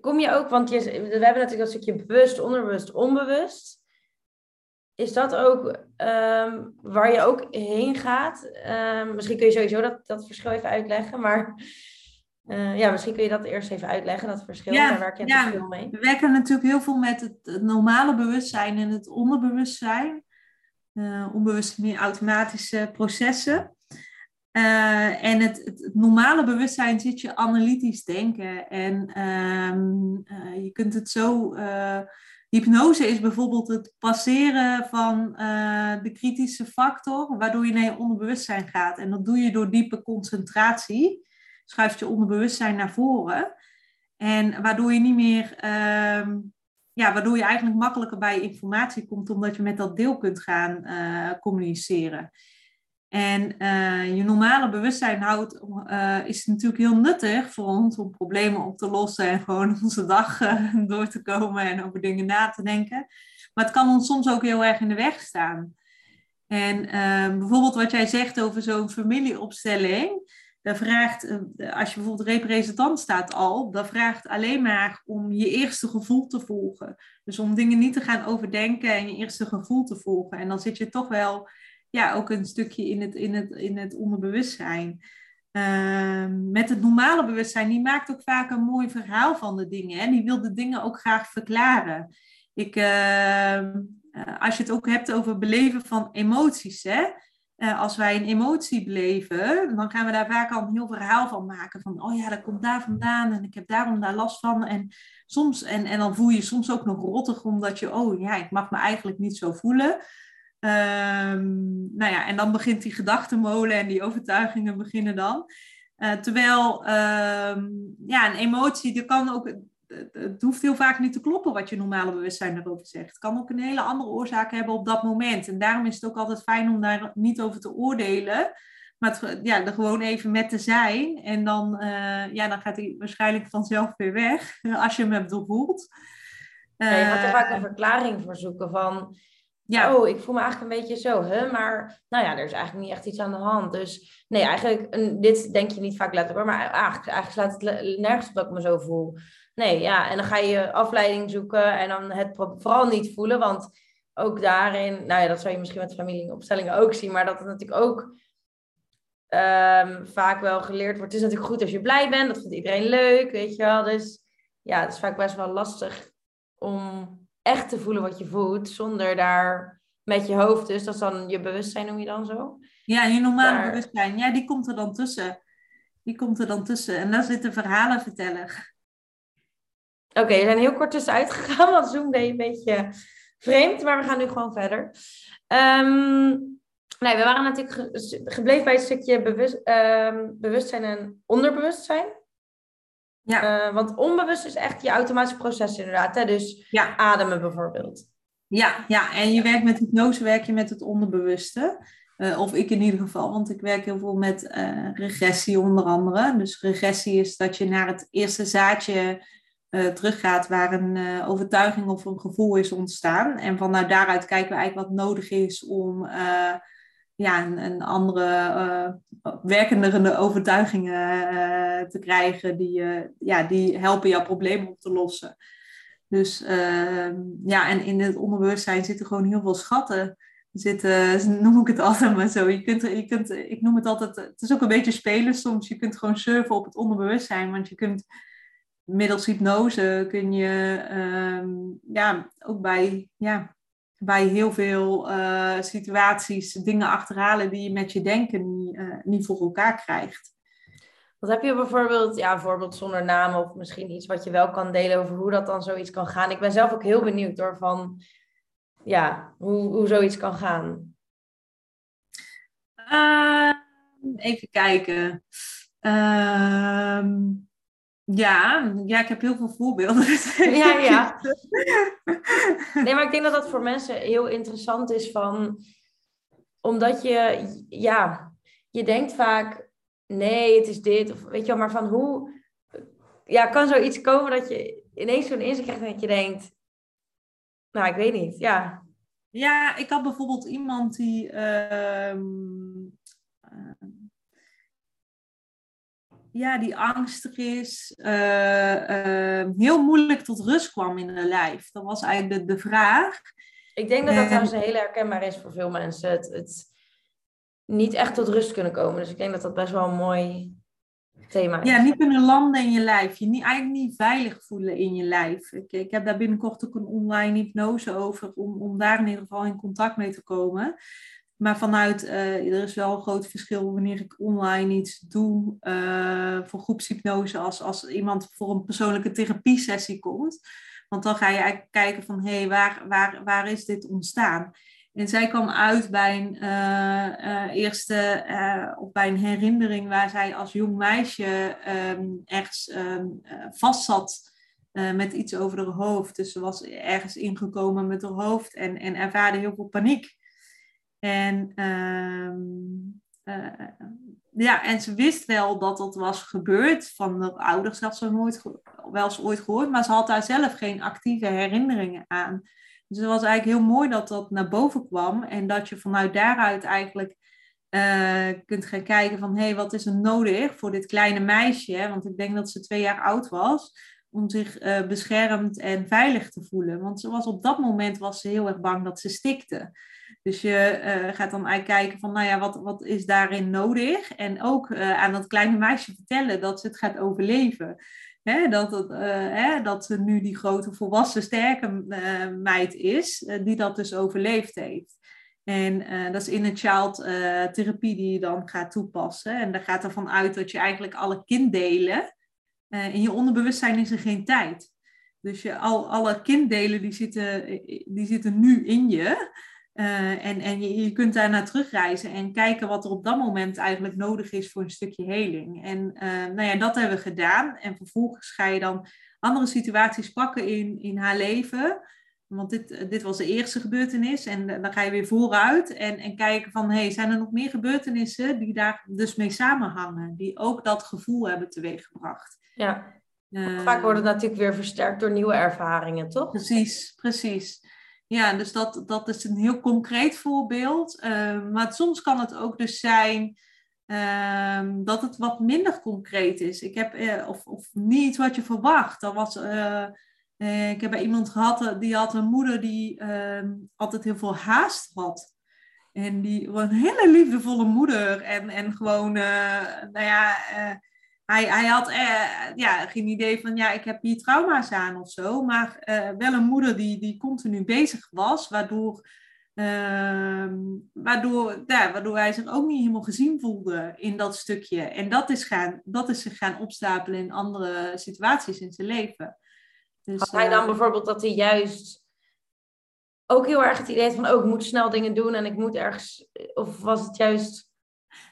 kom je ook, want je, we hebben natuurlijk dat stukje bewust, onderbewust, onbewust. Is dat ook waar je ook heen gaat? misschien kun je sowieso dat, dat verschil even uitleggen, maar uh, ja, misschien kun je dat eerst even uitleggen, dat verschil. Ja, Daar werk je ja, veel mee. We werken natuurlijk heel veel met het, normale bewustzijn en het onderbewustzijn. Uh, onbewust meer automatische processen. Uh, en het, het, normale bewustzijn zit je analytisch denken. En um, je kunt het zo. hypnose is bijvoorbeeld het passeren van de kritische factor, waardoor je naar je onderbewustzijn gaat. En dat doe je door diepe concentratie schuift je onderbewustzijn naar voren. En waardoor je niet meer, uh, ja, waardoor je eigenlijk makkelijker bij informatie komt, omdat je met dat deel kunt gaan uh, communiceren. En uh, je normale bewustzijn houdt, uh, is natuurlijk heel nuttig voor ons om problemen op te lossen en gewoon *laughs* onze dag door te komen en over dingen na te denken. Maar het kan ons soms ook heel erg in de weg staan. En ehm, bijvoorbeeld wat jij zegt over zo'n familieopstelling dat vraagt, eh, als je bijvoorbeeld representant staat al, dat vraagt alleen maar om je eerste gevoel te volgen. Dus om dingen niet te gaan overdenken en je eerste gevoel te volgen. En dan zit je toch wel ja, ook een stukje in het, in het, in het onderbewustzijn. Uh, met het normale bewustzijn, die maakt ook vaak een mooi verhaal van de dingen. En die wil de dingen ook graag verklaren. Ik, uh, als je het ook hebt over beleven van emoties, hè, uh, als wij een emotie beleven, dan gaan we daar vaak al een heel verhaal van maken. Van, oh ja, dat komt daar vandaan en ik heb daarom daar last van. En, soms, en, en dan voel je soms ook nog rottig, omdat je, oh ja, ik mag me eigenlijk niet zo voelen. Um, nou ja, en dan begint die gedachtenmolen en die overtuigingen beginnen dan. Uh, terwijl, um, ja, een emotie, die kan ook het hoeft heel vaak niet te kloppen wat je normale bewustzijn daarover zegt. Het kan ook een hele andere oorzaak hebben op dat moment. En daarom is het ook altijd fijn om daar niet over te oordelen. Maar ja, er gewoon even met te zijn. En dan, uh, ja, dan gaat hij waarschijnlijk vanzelf weer weg. *laughs* Als je hem hebt doorvoeld. Ja, je gaat er vaak een verklaring voor zoeken van... Ja. Oh, ik voel me eigenlijk een beetje zo, hè? Maar nou ja, er is eigenlijk niet echt iets aan de hand. Dus nee, eigenlijk, dit denk je niet vaak letterlijk, maar eigenlijk, eigenlijk slaat het nergens op dat ik me zo voel. Nee, ja, en dan ga je afleiding zoeken en dan het vooral niet voelen, want ook daarin, nou ja, dat zou je misschien met familieopstellingen ook zien, maar dat het natuurlijk ook um, vaak wel geleerd wordt. Het is natuurlijk goed als je blij bent, dat vindt iedereen leuk, weet je wel. Dus ja, het is vaak best wel lastig om echt te voelen wat je voelt, zonder daar met je hoofd, dus dat is dan je bewustzijn, noem je dan zo? Ja, je normale bewustzijn, ja, die komt er dan tussen. Die komt er dan tussen. En daar zit een verhalenverteller. Oké, okay, we zijn heel kort tussenuit gegaan, want Zoom deed een beetje vreemd, maar we gaan nu gewoon verder. Um, nee, we waren natuurlijk gebleven bij het stukje bewust, ehm, bewustzijn en onderbewustzijn. Ja. Uh, want onbewust is echt je automatische proces inderdaad. Hè? Dus ja. ademen bijvoorbeeld. Ja, ja, en je werkt met hypnose, werk je met het onderbewuste. Uh, of ik in ieder geval, want ik werk heel veel met uh, regressie onder andere. Dus regressie is dat je naar het eerste zaadje uh, teruggaat waar een overtuiging of een gevoel is ontstaan. En vanuit daaruit kijken we eigenlijk wat nodig is om ja, een, een andere werkende overtuigingen te krijgen die, ja, die helpen jouw probleem op te lossen. Dus ehm, ja, en in het onderbewustzijn zitten gewoon heel veel schatten. Zitten, *laughs* noem ik het altijd maar zo. Je kunt, je kunt, ik noem het altijd, het is ook een beetje spelen soms. Je kunt gewoon surfen op het onderbewustzijn, want je kunt middels hypnose kun je ehm, ja, ook bij ja, bij heel veel uh, situaties dingen achterhalen die je met je denken niet, uh, niet voor elkaar krijgt. Wat heb je bijvoorbeeld, ja, bijvoorbeeld zonder naam of misschien iets wat je wel kan delen over hoe dat dan zoiets kan gaan? Ik ben zelf ook heel benieuwd door van, ja, hoe, hoe zoiets kan gaan. Uh, even kijken. Ehm, ja, ja, ik heb heel veel voorbeelden. *laughs* Ja, ja. Nee, maar ik denk dat dat voor mensen heel interessant is van... Omdat je, ja, je denkt vaak... Nee, het is dit. Of weet je wel, maar van hoe... Ja, kan zoiets komen dat je ineens zo'n inzicht krijgt en dat je denkt... Nou, ik weet niet, ja. Ja, ik had bijvoorbeeld iemand die... Uh, ja, die angstig is, uh, uh, heel moeilijk tot rust kwam in haar lijf. Dat was eigenlijk de, de vraag. Ik denk dat dat trouwens heel herkenbaar is voor veel mensen. Het, het niet echt tot rust kunnen komen. Dus ik denk dat dat best wel een mooi thema is. Ja, niet kunnen landen in je lijf. Je niet, eigenlijk niet veilig voelen in je lijf. Ik, ik heb daar binnenkort ook een online hypnose over, om, om daar in ieder geval in contact mee te komen. Maar vanuit, uh, er is wel een groot verschil wanneer ik online iets doe uh, voor groepshypnose als, als iemand voor een persoonlijke therapiesessie komt. Want dan ga je eigenlijk kijken van, hé, hey, waar, waar, waar is dit ontstaan? En zij kwam uit bij een uh, eerste, of bij een herinnering waar zij als jong meisje um, ergens um, vast zat met iets over haar hoofd. Dus ze was ergens ingekomen met haar hoofd en, en ervaarde heel veel paniek. En, uh, ja, en ze wist wel dat dat was gebeurd. Van de ouders had ze nooit wel eens ooit gehoord, maar ze had daar zelf geen actieve herinneringen aan. Dus het was eigenlijk heel mooi dat dat naar boven kwam en dat je vanuit daaruit eigenlijk uh, kunt gaan kijken van hé, hey, wat is er nodig voor dit kleine meisje? Want ik denk dat ze twee jaar oud was om zich uh, beschermd en veilig te voelen. Want ze was op dat moment was ze heel erg bang dat ze stikte. Dus je uh, gaat dan eigenlijk kijken van, nou ja, wat, wat is daarin nodig? En ook uh, aan dat kleine meisje vertellen dat ze het gaat overleven. Hè, dat, dat ze nu die grote volwassen sterke meid is, die dat dus overleefd heeft. En dat is in een child therapie die je dan gaat toepassen. En daar gaat ervan uit dat je eigenlijk alle kinddelen, in je onderbewustzijn is er geen tijd. Dus je, al, alle kinddelen die zitten, die zitten nu in je. Uh, en en je, je kunt daar naar terugreizen en kijken wat er op dat moment eigenlijk nodig is voor een stukje heling. En uh, nou ja, dat hebben we gedaan. En vervolgens ga je dan andere situaties pakken in, in haar leven. Want dit, dit was de eerste gebeurtenis. En dan ga je weer vooruit en, en kijken van, hey, zijn er nog meer gebeurtenissen die daar dus mee samenhangen? Die ook dat gevoel hebben teweeggebracht. Ja. Vaak wordt het natuurlijk weer versterkt door nieuwe ervaringen, toch? Precies, precies. Ja, dus dat, dat is een heel concreet voorbeeld. Uh, maar soms kan het ook dus zijn Ehm, dat het wat minder concreet is. Ik heb, uh, of, of niet wat je verwacht. Er was, uh, uh, ik heb bij iemand gehad, die had een moeder die ehm, altijd heel veel haast had. En die was een hele liefdevolle moeder. En, en gewoon, nou ja, hij, hij had ja, geen idee van, ja, ik heb hier trauma's aan of zo. Maar wel een moeder die, die continu bezig was, waardoor Ehm, waardoor, ja, waardoor hij zich ook niet helemaal gezien voelde in dat stukje. En dat is, gaan, dat is zich gaan opstapelen in andere situaties in zijn leven. Dus, Had hij dan uh, bijvoorbeeld dat hij juist ook heel erg het idee van... oh, ik moet snel dingen doen en ik moet ergens... Of was het juist...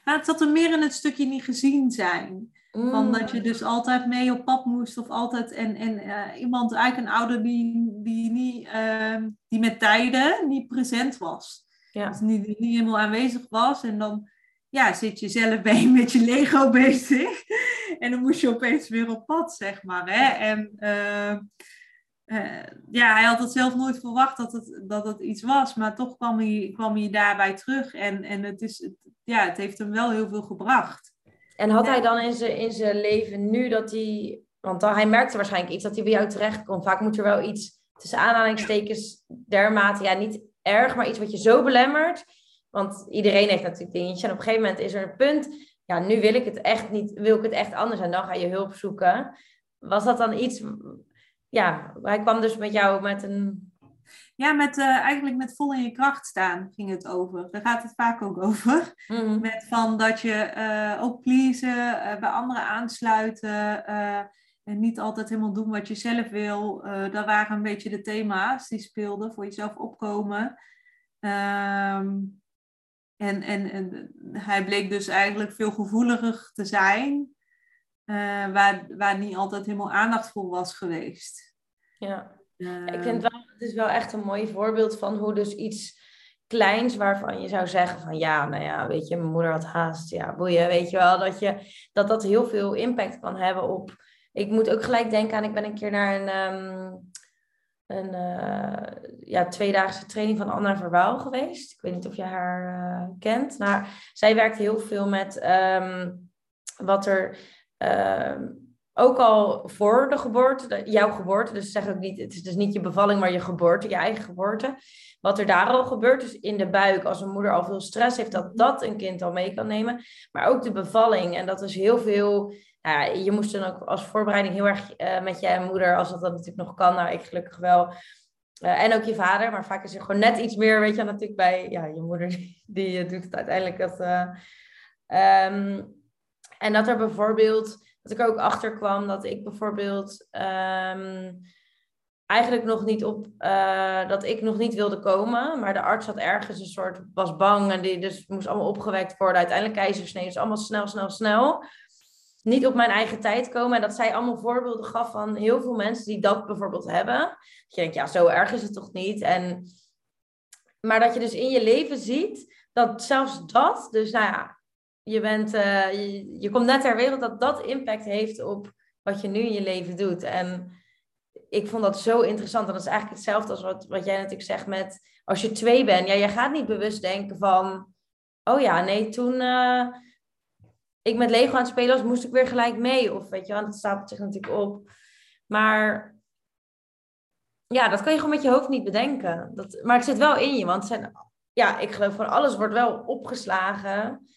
Nou, het zat er meer in het stukje niet gezien zijn. Van dat je mm. dus altijd mee op pad moest of altijd en, en uh, iemand, eigenlijk een ouder die, die, niet, uh, die met tijden niet present was. Ja. Dus niet, niet helemaal aanwezig was. En dan ja, zit je zelf bij *laughs* met je Lego bezig. en dan moest je opeens weer op pad, zeg maar. Hè? En uh, ja, hij had het zelf nooit verwacht dat het, dat het iets was. Maar toch kwam hij, kwam hij daarbij terug. En, en het, is, ja, het heeft hem wel heel veel gebracht. En had hij dan in zijn, in zijn leven nu dat hij... Want dan, hij merkte waarschijnlijk iets dat hij bij jou terecht komt. Vaak moet er wel iets tussen aanhalingstekens dermate... Ja, niet erg, maar iets wat je zo belemmert. Want iedereen heeft natuurlijk dingetje. En op een gegeven moment is er een punt... Ja, nu wil ik het echt niet. Wil ik het echt anders. En dan ga je hulp zoeken. Was dat dan iets... Ja, hij kwam dus met jou met een ja, met, uh, eigenlijk met vol in je kracht staan ging het over. Daar gaat het vaak ook over. Mhm. Met van dat je uh, ook pleasen, uh, bij anderen aansluiten. en niet altijd helemaal doen wat je zelf wil. dat waren een beetje de thema's die speelden. Voor jezelf opkomen. Um, en, en, en hij bleek dus eigenlijk veel gevoeliger te zijn. waar, waar niet altijd helemaal aandacht voor was geweest. Ja. Ik vind wel, het is wel echt een mooi voorbeeld van hoe dus iets kleins waarvan je zou zeggen van ja, nou ja, weet je, mijn moeder had haast, ja, boeien, weet je wel, dat je, dat, dat heel veel impact kan hebben op, ik moet ook gelijk denken aan, ik ben een keer naar een, um, een uh, ja, tweedaagse training van Anna Verwaal geweest. Ik weet niet of je haar uh, kent. Nou, zij werkt heel veel met um, wat er uh, ook al voor de geboorte, jouw geboorte, dus zeg ook niet, het is dus niet je bevalling, maar je geboorte, je eigen geboorte. Wat er daar al gebeurt, dus in de buik, als een moeder al veel stress heeft, dat dat een kind al mee kan nemen. Maar ook de bevalling. En dat is heel veel. Nou ja, je moest dan ook als voorbereiding heel erg uh, met je moeder, als dat dan natuurlijk nog kan, nou ik gelukkig wel. Uh, en ook je vader, maar vaak is er gewoon net iets meer, weet je, natuurlijk bij ja, je moeder, die, die doet het uiteindelijk. Dat, um, en dat er bijvoorbeeld dat ik ook achter kwam dat ik bijvoorbeeld um, eigenlijk nog niet op uh, dat ik nog niet wilde komen, maar de arts had ergens een soort was bang en die dus moest allemaal opgewekt worden. Uiteindelijk keizersnee, dus allemaal snel, snel, snel. Niet op mijn eigen tijd komen. En dat zij allemaal voorbeelden gaf van heel veel mensen die dat bijvoorbeeld hebben. Dat je denkt, ja, zo erg is het toch niet. En, maar dat je dus in je leven ziet dat zelfs dat, dus nou ja, je, bent, uh, je, komt net ter wereld dat dat impact heeft op wat je nu in je leven doet. En ik vond dat zo interessant. En dat is eigenlijk hetzelfde als wat, wat jij natuurlijk zegt met als je twee bent. Ja, je gaat niet bewust denken van, oh ja, nee, toen uh, ik met Lego aan het spelen moest ik weer gelijk mee. Of weet je wel, dat stapelt zich natuurlijk op. Maar ja, dat kan je gewoon met je hoofd niet bedenken. Dat, maar het zit wel in je, want zijn, ja, ik geloof van alles wordt wel opgeslagen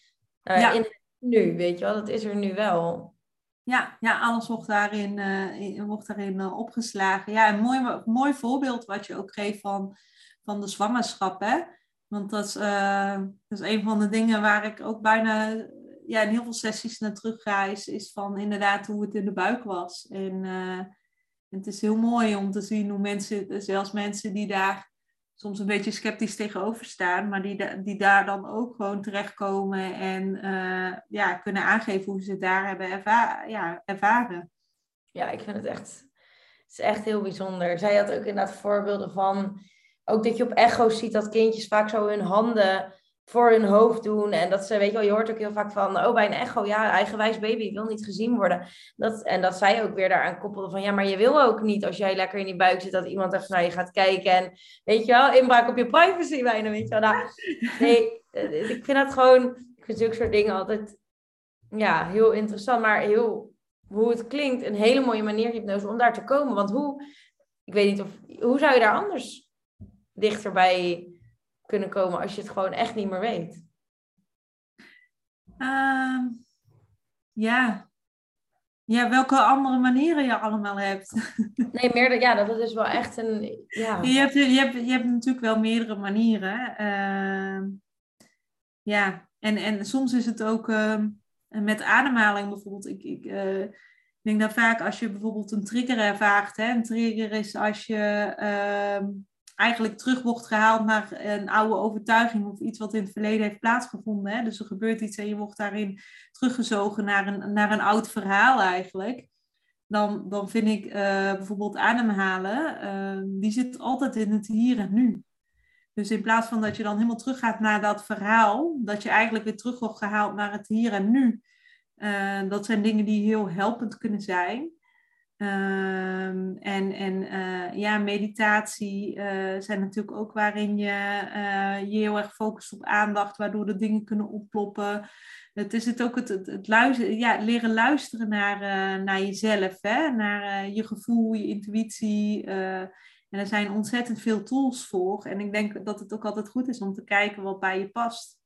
uh, ja. in nu, weet je wel, dat is er nu wel. Ja, ja alles wordt daarin, uh, wordt daarin uh, opgeslagen. Ja, een mooi, mooi voorbeeld wat je ook geeft van, van de zwangerschap. Hè? Want dat is, dat is een van de dingen waar ik ook bijna ja, in heel veel sessies naar terugreis. Is van inderdaad hoe het in de buik was. En het is heel mooi om te zien hoe mensen, zelfs mensen die daar soms een beetje sceptisch tegenover staan, maar die, die daar dan ook gewoon terechtkomen en uh, ja, kunnen aangeven hoe ze het daar hebben ja, ervaren. Ja, ik vind het echt, het is echt heel bijzonder. Zij had ook inderdaad voorbeelden van, ook dat je op echo's ziet dat kindjes vaak zo hun handen voor hun hoofd doen. En dat ze, weet je wel, je hoort ook heel vaak van, oh, bij een echo, ja, eigenwijs baby wil niet gezien worden. Dat, en dat zij ook weer daaraan koppelde van, ja, maar je wil ook niet als jij lekker in die buik zit, dat iemand even naar je gaat kijken. En weet je wel, inbraak op je privacy bijna, weet je wel. Nou, nee, eh, ik vind dat gewoon, ik vind zulke soort dingen altijd, ja, heel interessant, maar heel, hoe het klinkt, een hele mooie manier hypnose om daar te komen. Want hoe, ik weet niet of, hoe zou je daar anders dichterbij kunnen komen als je het gewoon echt niet meer weet? Uh, ja. ja, welke andere manieren je allemaal hebt. *laughs* Nee, meer, ja, dat is wel echt een. Ja. Je, hebt, je, hebt, je hebt natuurlijk wel meerdere manieren. Uh, ja, en, en soms is het ook uh, met ademhaling bijvoorbeeld. Ik, ik uh, denk dat vaak als je bijvoorbeeld een trigger ervaart, hè, een trigger is als je ehm, eigenlijk wordt gehaald naar een oude overtuiging of iets wat in het verleden heeft plaatsgevonden. Hè? Dus er gebeurt iets en je wordt daarin teruggezogen naar een, naar een oud verhaal eigenlijk. Dan, dan vind ik uh, bijvoorbeeld ademhalen, uh, die zit altijd in het hier en nu. Dus in plaats van dat je dan helemaal teruggaat naar dat verhaal, dat je eigenlijk weer terug wordt gehaald naar het hier en nu. Uh, dat zijn dingen die heel helpend kunnen zijn. Um, en en uh, ja, meditatie uh, zijn natuurlijk ook waarin je uh, je heel erg focust op aandacht, waardoor de dingen kunnen opploppen. Het is het ook het, het, het luisteren, ja, leren luisteren naar, naar jezelf, hè? naar je gevoel, je intuïtie. en er zijn ontzettend veel tools voor. En ik denk dat het ook altijd goed is om te kijken wat bij je past.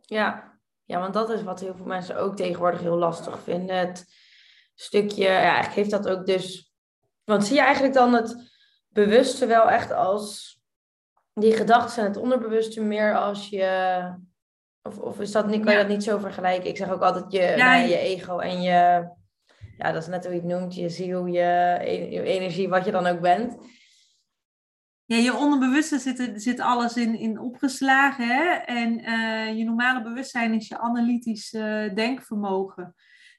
Ja, ja want dat is wat heel veel mensen ook tegenwoordig heel lastig vinden. Het, stukje, ja, eigenlijk heeft dat ook dus. Want zie je eigenlijk dan het bewuste wel echt als die gedachten en het onderbewuste meer als je. Of, of is dat, kan je dat niet zo vergelijken? Ik zeg ook altijd je, ja, je ego en je. Ja, dat is net hoe je het noemt, je ziel, je, je energie, wat je dan ook bent. Ja, je onderbewuste zit, zit alles in, in opgeslagen. Hè? En uh, je normale bewustzijn is je analytisch uh, denkvermogen.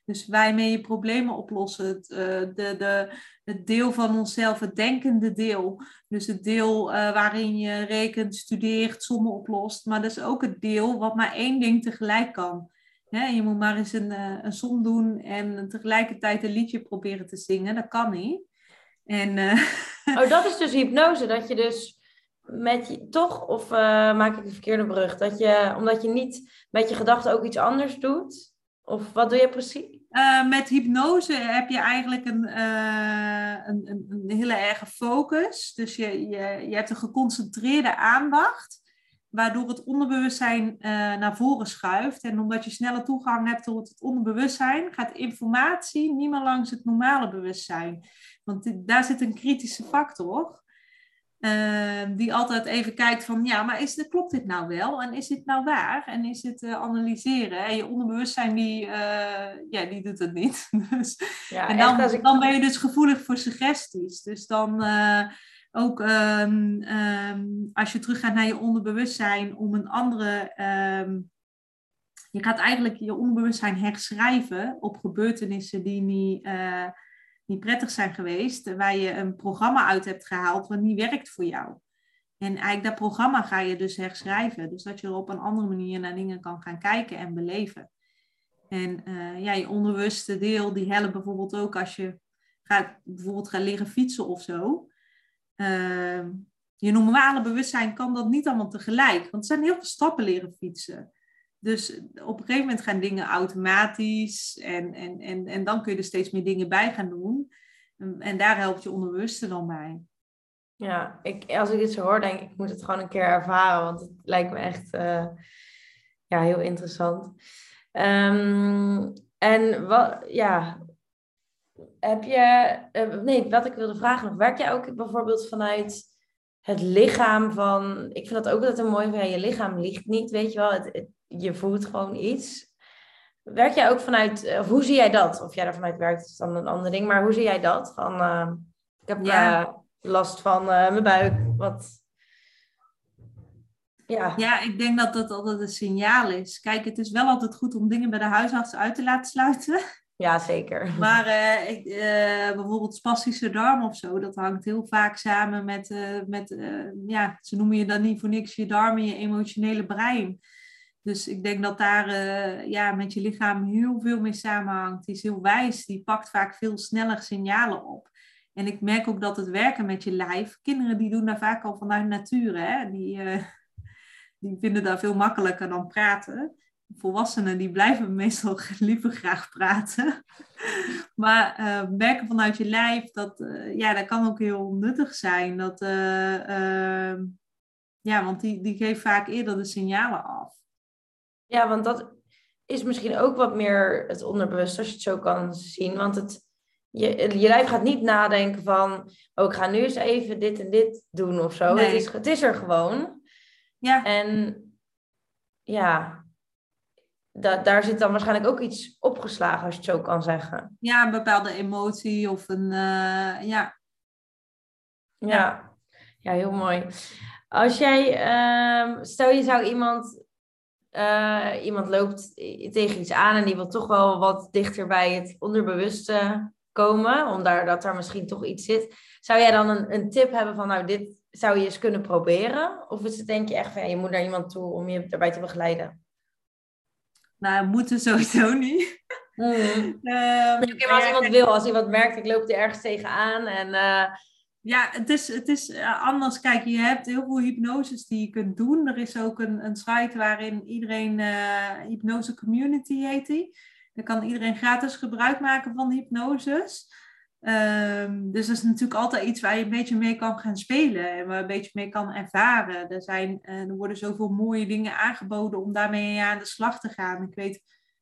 Dus waarmee je problemen oplossen. Het, uh, de, de, het deel van onszelf, het denkende deel. Dus het deel uh, waarin je rekent, studeert, sommen oplost. Maar dat is ook het deel wat maar één ding tegelijk kan. Je moet maar eens een, uh, een som doen en tegelijkertijd een liedje proberen te zingen. Dat kan niet. En, *laughs* oh, dat is dus hypnose. Dat je dus met je, toch, of maak ik de verkeerde brug? Dat je, omdat je niet met je gedachten ook iets anders doet of wat doe je precies? Uh, met hypnose heb je eigenlijk een, uh, een, een, hele erge focus. Dus je, je, je hebt een geconcentreerde aandacht, waardoor het onderbewustzijn uh, naar voren schuift. En omdat je snelle toegang hebt tot het onderbewustzijn, gaat informatie niet meer langs het normale bewustzijn. Want daar zit een kritische factor. Ehm, die altijd even kijkt van, ja, maar is, klopt dit nou wel? En is dit nou waar? En is het uh, analyseren? En je onderbewustzijn, die, uh, ja, die doet het niet. *laughs* dus, ja, en dan, ik... dan ben je dus gevoelig voor suggesties. Dus dan uh, ook um, um, als je teruggaat naar je onderbewustzijn om een andere... je gaat eigenlijk je onderbewustzijn herschrijven op gebeurtenissen die niet niet prettig zijn geweest, waar je een programma uit hebt gehaald wat niet werkt voor jou. En eigenlijk dat programma ga je dus herschrijven. Dus dat je er op een andere manier naar dingen kan gaan kijken en beleven. En uh, ja, je onbewuste deel, die helpt bijvoorbeeld ook als je gaat, bijvoorbeeld gaat leren fietsen of zo. Uh, je normale bewustzijn kan dat niet allemaal tegelijk. Want er zijn heel veel stappen leren fietsen. Dus op een gegeven moment gaan dingen automatisch en, en, en, en dan kun je er steeds meer dingen bij gaan doen. En daar helpt je onderbewuste dan bij. Ja, ik, als ik dit zo hoor, denk ik, ik moet het gewoon een keer ervaren, want het lijkt me echt uh, ja, heel interessant. Um, en wat, ja, heb je, uh, nee, wat ik wilde vragen werk jij ook bijvoorbeeld vanuit het lichaam van, ik vind dat ook altijd een mooi van, ja, je lichaam ligt niet, weet je wel, het je voelt gewoon iets. Werk jij ook vanuit, of hoe zie jij dat? Of jij daar vanuit werkt, is dan een ander ding. Maar hoe zie jij dat? Van, uh, ik heb ja. uh, last van uh, mijn buik. Wat... Ja. ja, ik denk dat dat altijd een signaal is. Kijk, het is wel altijd goed om dingen bij de huisarts uit te laten sluiten. Ja, zeker. Maar ik, bijvoorbeeld spastische darm of zo, dat hangt heel vaak samen met, met ja, ze noemen je dan niet voor niks je darmen, je emotionele brein. Dus ik denk dat daar uh, ja, met je lichaam heel veel mee samenhangt. Die is heel wijs, die pakt vaak veel sneller signalen op. En ik merk ook dat het werken met je lijf, kinderen die doen daar vaak al vanuit nature, hè? Die, uh, *laughs* die vinden dat veel makkelijker dan praten. Volwassenen die blijven *laughs* meestal liever graag praten. *laughs* maar uh, werken vanuit je lijf, dat, ja, dat kan ook heel nuttig zijn. Dat, ehm, ja, want die, die geeft vaak eerder de signalen af. Ja, want dat is misschien ook wat meer het onderbewust, als je het zo kan zien. Want het, je, je lijf gaat niet nadenken van, oh, ik ga nu eens even dit en dit doen of zo. Het, is, het is er gewoon. Ja. En ja, da, daar zit dan waarschijnlijk ook iets opgeslagen, als je het zo kan zeggen. Ja, een bepaalde emotie of een, uh, ja. ja. Ja, heel mooi. Als jij, uh, stel je zou iemand uh, iemand loopt tegen iets aan en die wil toch wel wat dichter bij het onderbewuste komen, omdat dat daar misschien toch iets zit. Zou jij dan een, een tip hebben van, nou, dit zou je eens kunnen proberen? Of is het denk je echt van, ja, je moet naar iemand toe om je daarbij te begeleiden? Nou, moeten sowieso *laughs* niet. Mm. um, maar als iemand wil, als iemand merkt, ik loop er ergens tegenaan en... Uh, ja, het is, het is eh, anders. Kijk, je hebt heel veel hypnoses die je kunt doen. Er is ook een, een site waarin iedereen, uh, hypnose community heet die. Dan kan iedereen gratis gebruik maken van hypnoses. Um, dus dat is natuurlijk altijd iets waar je een beetje mee kan gaan spelen en waar je een beetje mee kan ervaren. Er, zijn, uh, er worden zoveel mooie dingen aangeboden om daarmee aan de slag te gaan. Ik weet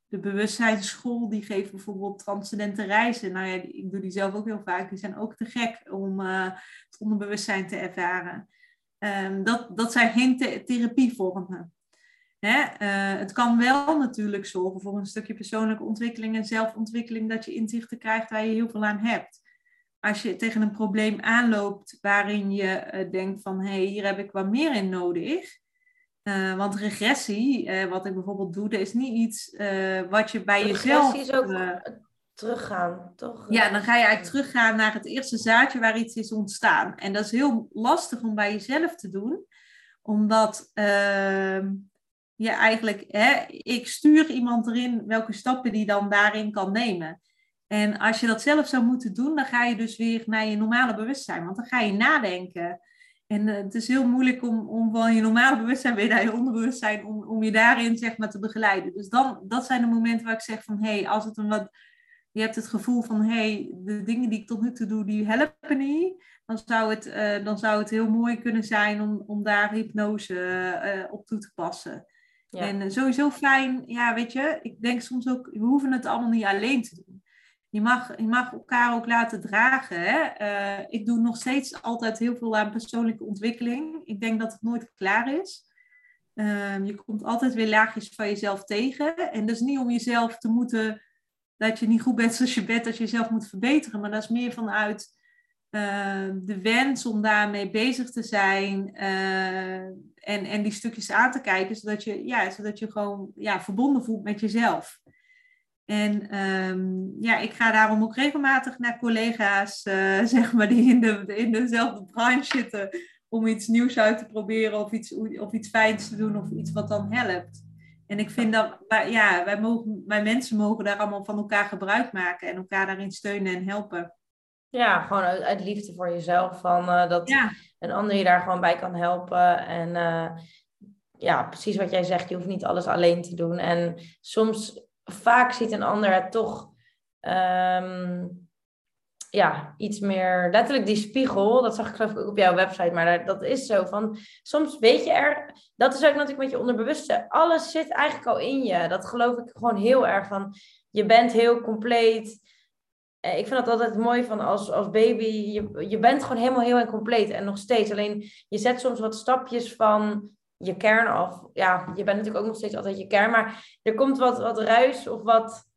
de bewustzijnsschool, die geeft bijvoorbeeld transcendente reizen. Nou ja, ik doe die zelf ook heel vaak. Die zijn ook te gek om uh, het onderbewustzijn te ervaren. Um, dat, dat zijn geen the therapievormen. Hè? Uh, het kan wel natuurlijk zorgen voor een stukje persoonlijke ontwikkeling en zelfontwikkeling, dat je inzichten krijgt waar je heel veel aan hebt. Als je tegen een probleem aanloopt waarin je uh, denkt van hé, hey, hier heb ik wat meer in nodig, uh, want regressie, uh, wat ik bijvoorbeeld doe, dat is niet iets uh, wat je bij regressie jezelf... Regressie is ook teruggaan, toch? Ja, dan ga je eigenlijk teruggaan naar het eerste zaadje waar iets is ontstaan. En dat is heel lastig om bij jezelf te doen, omdat ehm, je eigenlijk, hè, ik stuur iemand erin welke stappen die dan daarin kan nemen. En als je dat zelf zou moeten doen, dan ga je dus weer naar je normale bewustzijn, want dan ga je nadenken. En uh, het is heel moeilijk om, om van je normale bewustzijn weer naar je onderbewustzijn, om, om je daarin zeg maar te begeleiden. Dus dan, dat zijn de momenten waar ik zeg van, hé, hey, als het een wat, je hebt het gevoel van, hé, hey, de dingen die ik tot nu toe doe, die helpen niet. Dan zou het, uh, dan zou het heel mooi kunnen zijn om, om daar hypnose uh, op toe te passen. Ja. En sowieso fijn, ja, weet je, ik denk soms ook, we hoeven het allemaal niet alleen te doen je mag, je mag elkaar ook laten dragen. Hè? Uh, ik doe nog steeds altijd heel veel aan persoonlijke ontwikkeling. Ik denk dat het nooit klaar is. Uh, je komt altijd weer laagjes van jezelf tegen. En dat is niet om jezelf te moeten, dat je niet goed bent zoals je bent, dat je jezelf moet verbeteren. Maar dat is meer vanuit uh, de wens om daarmee bezig te zijn. Eh, en, en die stukjes aan te kijken, zodat je, ja, zodat je gewoon ja, verbonden voelt met jezelf. En um, ja, ik ga daarom ook regelmatig naar collega's, uh, *laughs* zeg maar, die in, de, in dezelfde branche zitten, om iets nieuws uit te proberen of iets, of iets fijns te doen of iets wat dan helpt. En ik vind dat, ja, wij, mogen, wij mensen mogen daar allemaal van elkaar gebruik maken en elkaar daarin steunen en helpen. Ja, gewoon uit, uit liefde voor jezelf, van uh, dat ja. een ander je daar gewoon bij kan helpen. En uh, ja, precies wat jij zegt, je hoeft niet alles alleen te doen. En soms vaak ziet een ander het toch um, ja, iets meer letterlijk die spiegel. Dat zag ik geloof ik ook op jouw website, maar dat is zo van soms weet je er, dat is ook natuurlijk met je onderbewuste. Alles zit eigenlijk al in je. Dat geloof ik gewoon heel erg van. Je bent heel compleet. Eh, ik vind dat altijd mooi van als, als baby. Je, je bent gewoon helemaal heel en compleet en nog steeds. Alleen je zet soms wat stapjes van je kern af. Ja, je bent natuurlijk ook nog steeds altijd je kern, maar er komt wat, wat ruis of wat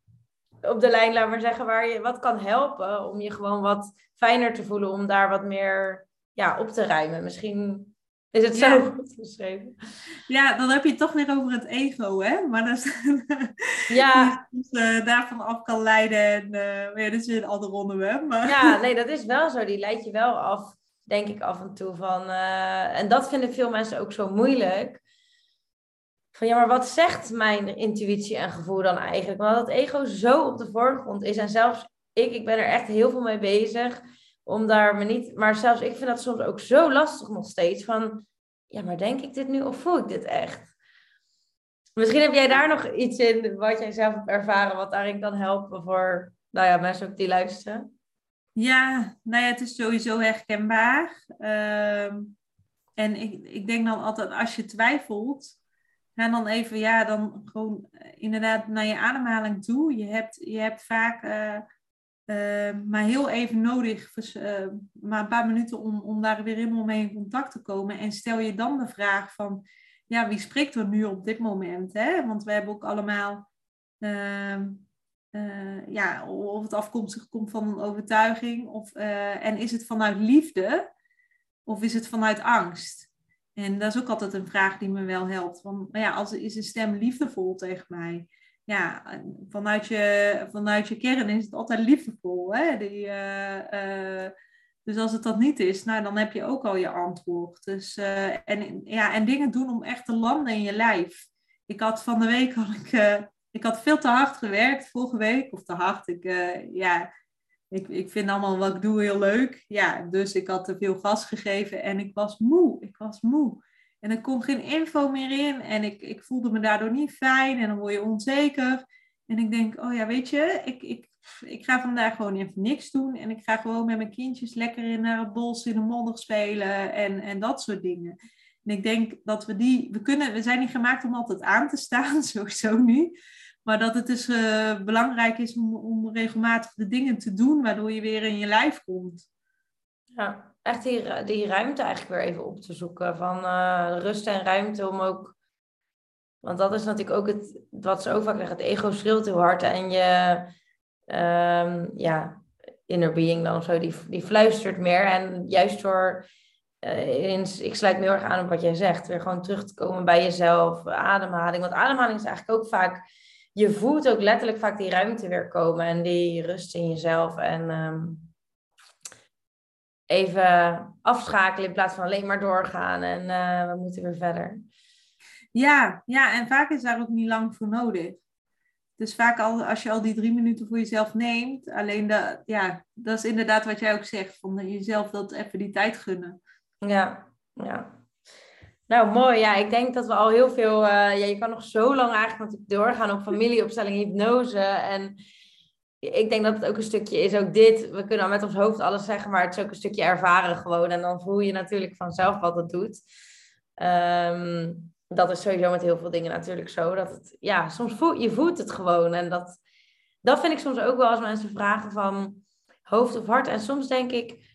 op de lijn, laat maar zeggen, waar je wat kan helpen om je gewoon wat fijner te voelen, om daar wat meer ja, op te ruimen. Misschien is het zo goed geschreven. Ja, dan heb je het toch weer over het ego, hè? Maar dat is, *laughs* ja. *laughs* dus, uh, daarvan af kan leiden. En uh, ja, dat is weer een ander onderwerp. Maar... Ja, nee, dat is wel zo. Die leidt je wel af denk ik af en toe van. Uh, en dat vinden veel mensen ook zo moeilijk. van ja, maar wat zegt mijn intuïtie en gevoel dan eigenlijk? Want dat ego zo op de voorgrond is. En zelfs ik, ik ben er echt heel veel mee bezig. Om daar me niet. Maar zelfs ik vind dat soms ook zo lastig nog steeds. Van ja, maar denk ik dit nu of voel ik dit echt? Misschien heb jij daar nog iets in wat jij zelf hebt ervaren, wat daarin kan helpen voor nou ja, mensen ook die luisteren. Ja, nou ja, het is sowieso herkenbaar. Ehm, en ik, ik denk dan altijd, als je twijfelt, ga dan even, ja, dan gewoon eh, inderdaad naar je ademhaling toe. Je hebt, je hebt vaak uh, uh, maar heel even nodig, uh, maar een paar minuten om, om daar weer helemaal mee in contact te komen. En stel je dan de vraag van, ja, wie spreekt er nu op dit moment? Hè? Want we hebben ook allemaal, ehm, ja, of het afkomstig komt van een overtuiging, of, en is het vanuit liefde, of is het vanuit angst? En dat is ook altijd een vraag die me wel helpt. Maar ja, als is een stem liefdevol tegen mij? Ja, vanuit je, vanuit je kern is het altijd liefdevol. Hè? Die, uh, dus als het dat niet is, nou, dan heb je ook al je antwoord. Dus, en, ja, en dingen doen om echt te landen in je lijf. Ik had van de week had ik, ik had veel te hard gewerkt vorige week. Of te hard. Ik, ja, ik, ik vind allemaal wat ik doe heel leuk. Ja, dus ik had te veel gas gegeven en ik was moe. Ik was moe. En er kon geen info meer in en ik, ik voelde me daardoor niet fijn en dan word je onzeker. En ik denk, oh ja, weet je, ik, ik, ik ga vandaag gewoon even niks doen. En ik ga gewoon met mijn kindjes lekker in het bos in de modder spelen en, en dat soort dingen. En ik denk dat we die, we kunnen, we zijn niet gemaakt om altijd aan te staan, *laughs* sowieso niet. Maar dat het dus uh, belangrijk is om, om regelmatig de dingen te doen, waardoor je weer in je lijf komt. Ja, echt die, die ruimte eigenlijk weer even op te zoeken. Van uh, rust en ruimte om ook. Want dat is natuurlijk ook het, wat ze ook vaak zeggen. Het ego schreeuwt heel hard en je, um, ja, inner being dan zo, die, die fluistert meer. En juist door, uh, ik sluit me heel erg aan op wat jij zegt, weer gewoon terug te komen bij jezelf, ademhaling. Want ademhaling is eigenlijk ook vaak je voelt ook letterlijk vaak die ruimte weer komen en die rust in jezelf. En um, even afschakelen in plaats van alleen maar doorgaan en uh, we moeten weer verder. Ja, ja, en vaak is daar ook niet lang voor nodig. Dus vaak al, als je al die drie minuten voor jezelf neemt, alleen dat, ja, dat is inderdaad wat jij ook zegt, van jezelf dat even die tijd gunnen. Ja, ja. Nou, mooi. Ja, ik denk dat we al heel veel... Uh, ja, je kan nog zo lang eigenlijk natuurlijk doorgaan op familieopstelling, hypnose. En ik denk dat het ook een stukje is, ook dit. We kunnen al met ons hoofd alles zeggen, maar het is ook een stukje ervaren gewoon. En dan voel je natuurlijk vanzelf wat het doet. Um, dat is sowieso met heel veel dingen natuurlijk zo. Dat het, ja, soms voel je voelt het gewoon. En dat, dat vind ik soms ook wel als mensen vragen van hoofd of hart. En soms denk ik,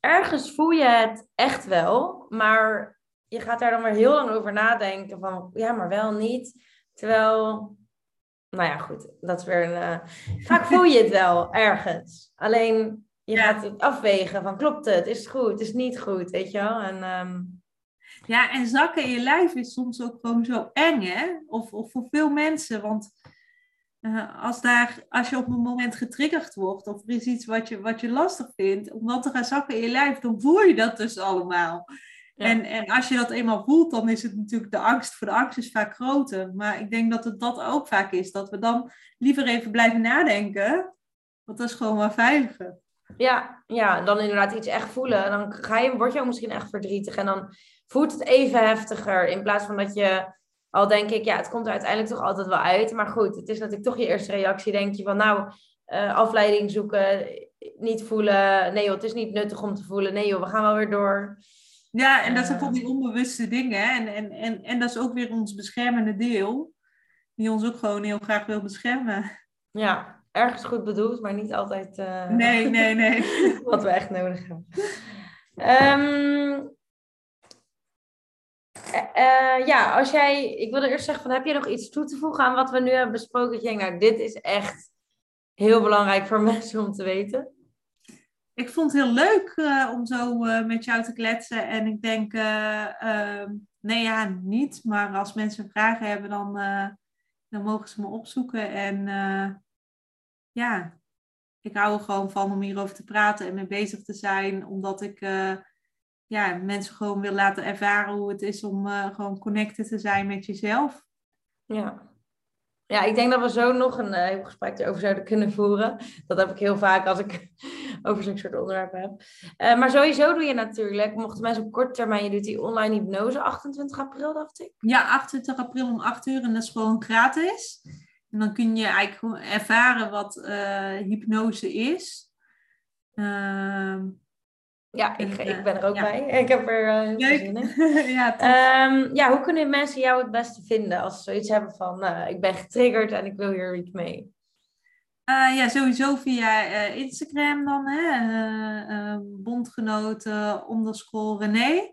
ergens voel je het echt wel, maar je gaat daar dan weer heel lang over nadenken van ja, maar wel niet. Terwijl, nou ja, goed, dat is weer een. Uh, vaak voel je het wel ergens. Alleen je gaat het afwegen van klopt het, is het goed, is het niet goed, weet je wel? En, um... Ja, en zakken in je lijf is soms ook gewoon zo eng, hè? Of, of voor veel mensen, want uh, als, daar, als je op een moment getriggerd wordt of er is iets wat je, wat je lastig vindt, om dat te gaan zakken in je lijf, dan voel je dat dus allemaal. En, en als je dat eenmaal voelt, dan is het natuurlijk de angst voor de angst is vaak groter. Maar ik denk dat het dat ook vaak is. Dat we dan liever even blijven nadenken. Want dat is gewoon wel veiliger. Ja, ja, dan inderdaad iets echt voelen. Dan ga je, word je ook misschien echt verdrietig. En dan voelt het even heftiger. In plaats van dat je al denk ik, ja, het komt er uiteindelijk toch altijd wel uit. Maar goed, het is natuurlijk toch je eerste reactie. Denk je van, nou, uh, afleiding zoeken, niet voelen. Nee joh, het is niet nuttig om te voelen. Nee joh, we gaan wel weer door. Ja, en dat zijn van die onbewuste dingen. En, en, en, en dat is ook weer ons beschermende deel. Die ons ook gewoon heel graag wil beschermen. Ja, ergens goed bedoeld, maar niet altijd... Uh, nee, nee, nee. *laughs* wat we echt nodig hebben. Um, uh, ja, als jij... Ik wilde eerst zeggen, van, heb je nog iets toe te voegen aan wat we nu hebben besproken? Dat je denkt, nou, dit is echt heel belangrijk voor *laughs* mensen om te weten ik vond het heel leuk uh, om zo uh, met jou te kletsen. En ik denk, uh, nee ja, niet. Maar als mensen vragen hebben, dan, dan mogen ze me opzoeken. En ja, ik hou er gewoon van om hierover te praten en mee bezig te zijn. Omdat ik ja, mensen gewoon wil laten ervaren hoe het is om gewoon connected te zijn met jezelf. Ja. Ja, ik denk dat we zo nog een uh, gesprek erover zouden kunnen voeren. Dat heb ik heel vaak als ik *laughs* over zo'n soort onderwerp heb. Uh, maar sowieso doe je natuurlijk, mochten mensen op korte termijn, je doet die online hypnose 28 april, dacht ik. Ja, 28 april om 8 uur en dat is gewoon gratis. En dan kun je eigenlijk ervaren wat uh, hypnose is. Ehm, ja, ik, ik ben er ook bij. Ik heb er uh, heel zin in. *laughs* ja, um, ja, hoe kunnen mensen jou het beste vinden als ze zoiets hebben van... Uh, ik ben getriggerd en ik wil hier iets mee? Uh, ja, sowieso via Instagram dan. Hè? bondgenoten onderschool René.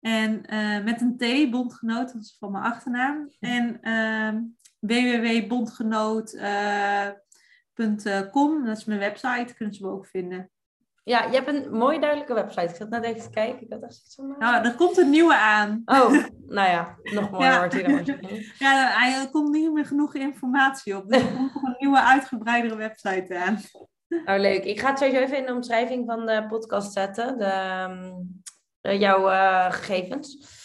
En met een T, bondgenoot, dat is van mijn achternaam. En ehm, www.bondgenoot.com, dat is mijn website, kunnen ze me ook vinden. Ja, je hebt een mooie duidelijke website. Ik zat net even te kijken. Ik had echt zo Nou, er komt een nieuwe aan. Oh, *laughs* nou ja, nog mooier wordt *laughs* hij dan. Ja, er komt niet meer genoeg informatie op. Dus er komt nog een nieuwe uitgebreidere website aan. Nou, leuk. Ik ga het sowieso even in de omschrijving van de podcast zetten. De, ehm, jouw uh, gegevens.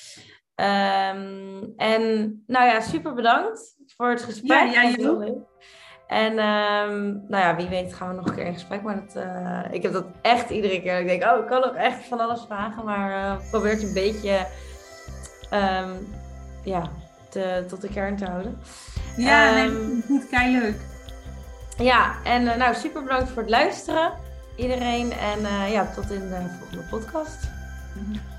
Um, en nou ja, super bedankt voor het gesprek. Ja, jij ook. En um, nou ja, wie weet gaan we nog een keer in gesprek. Maar dat, uh, ik heb dat echt iedere keer. Ik denk, oh, ik kan nog echt van alles vragen. Maar uh, probeer het een beetje um, ja, te, tot de kern te houden. Ja, um, nee, goed, kei leuk. Ja, en uh, nou, super bedankt voor het luisteren. Iedereen. En ja, tot in de volgende podcast. -hmm.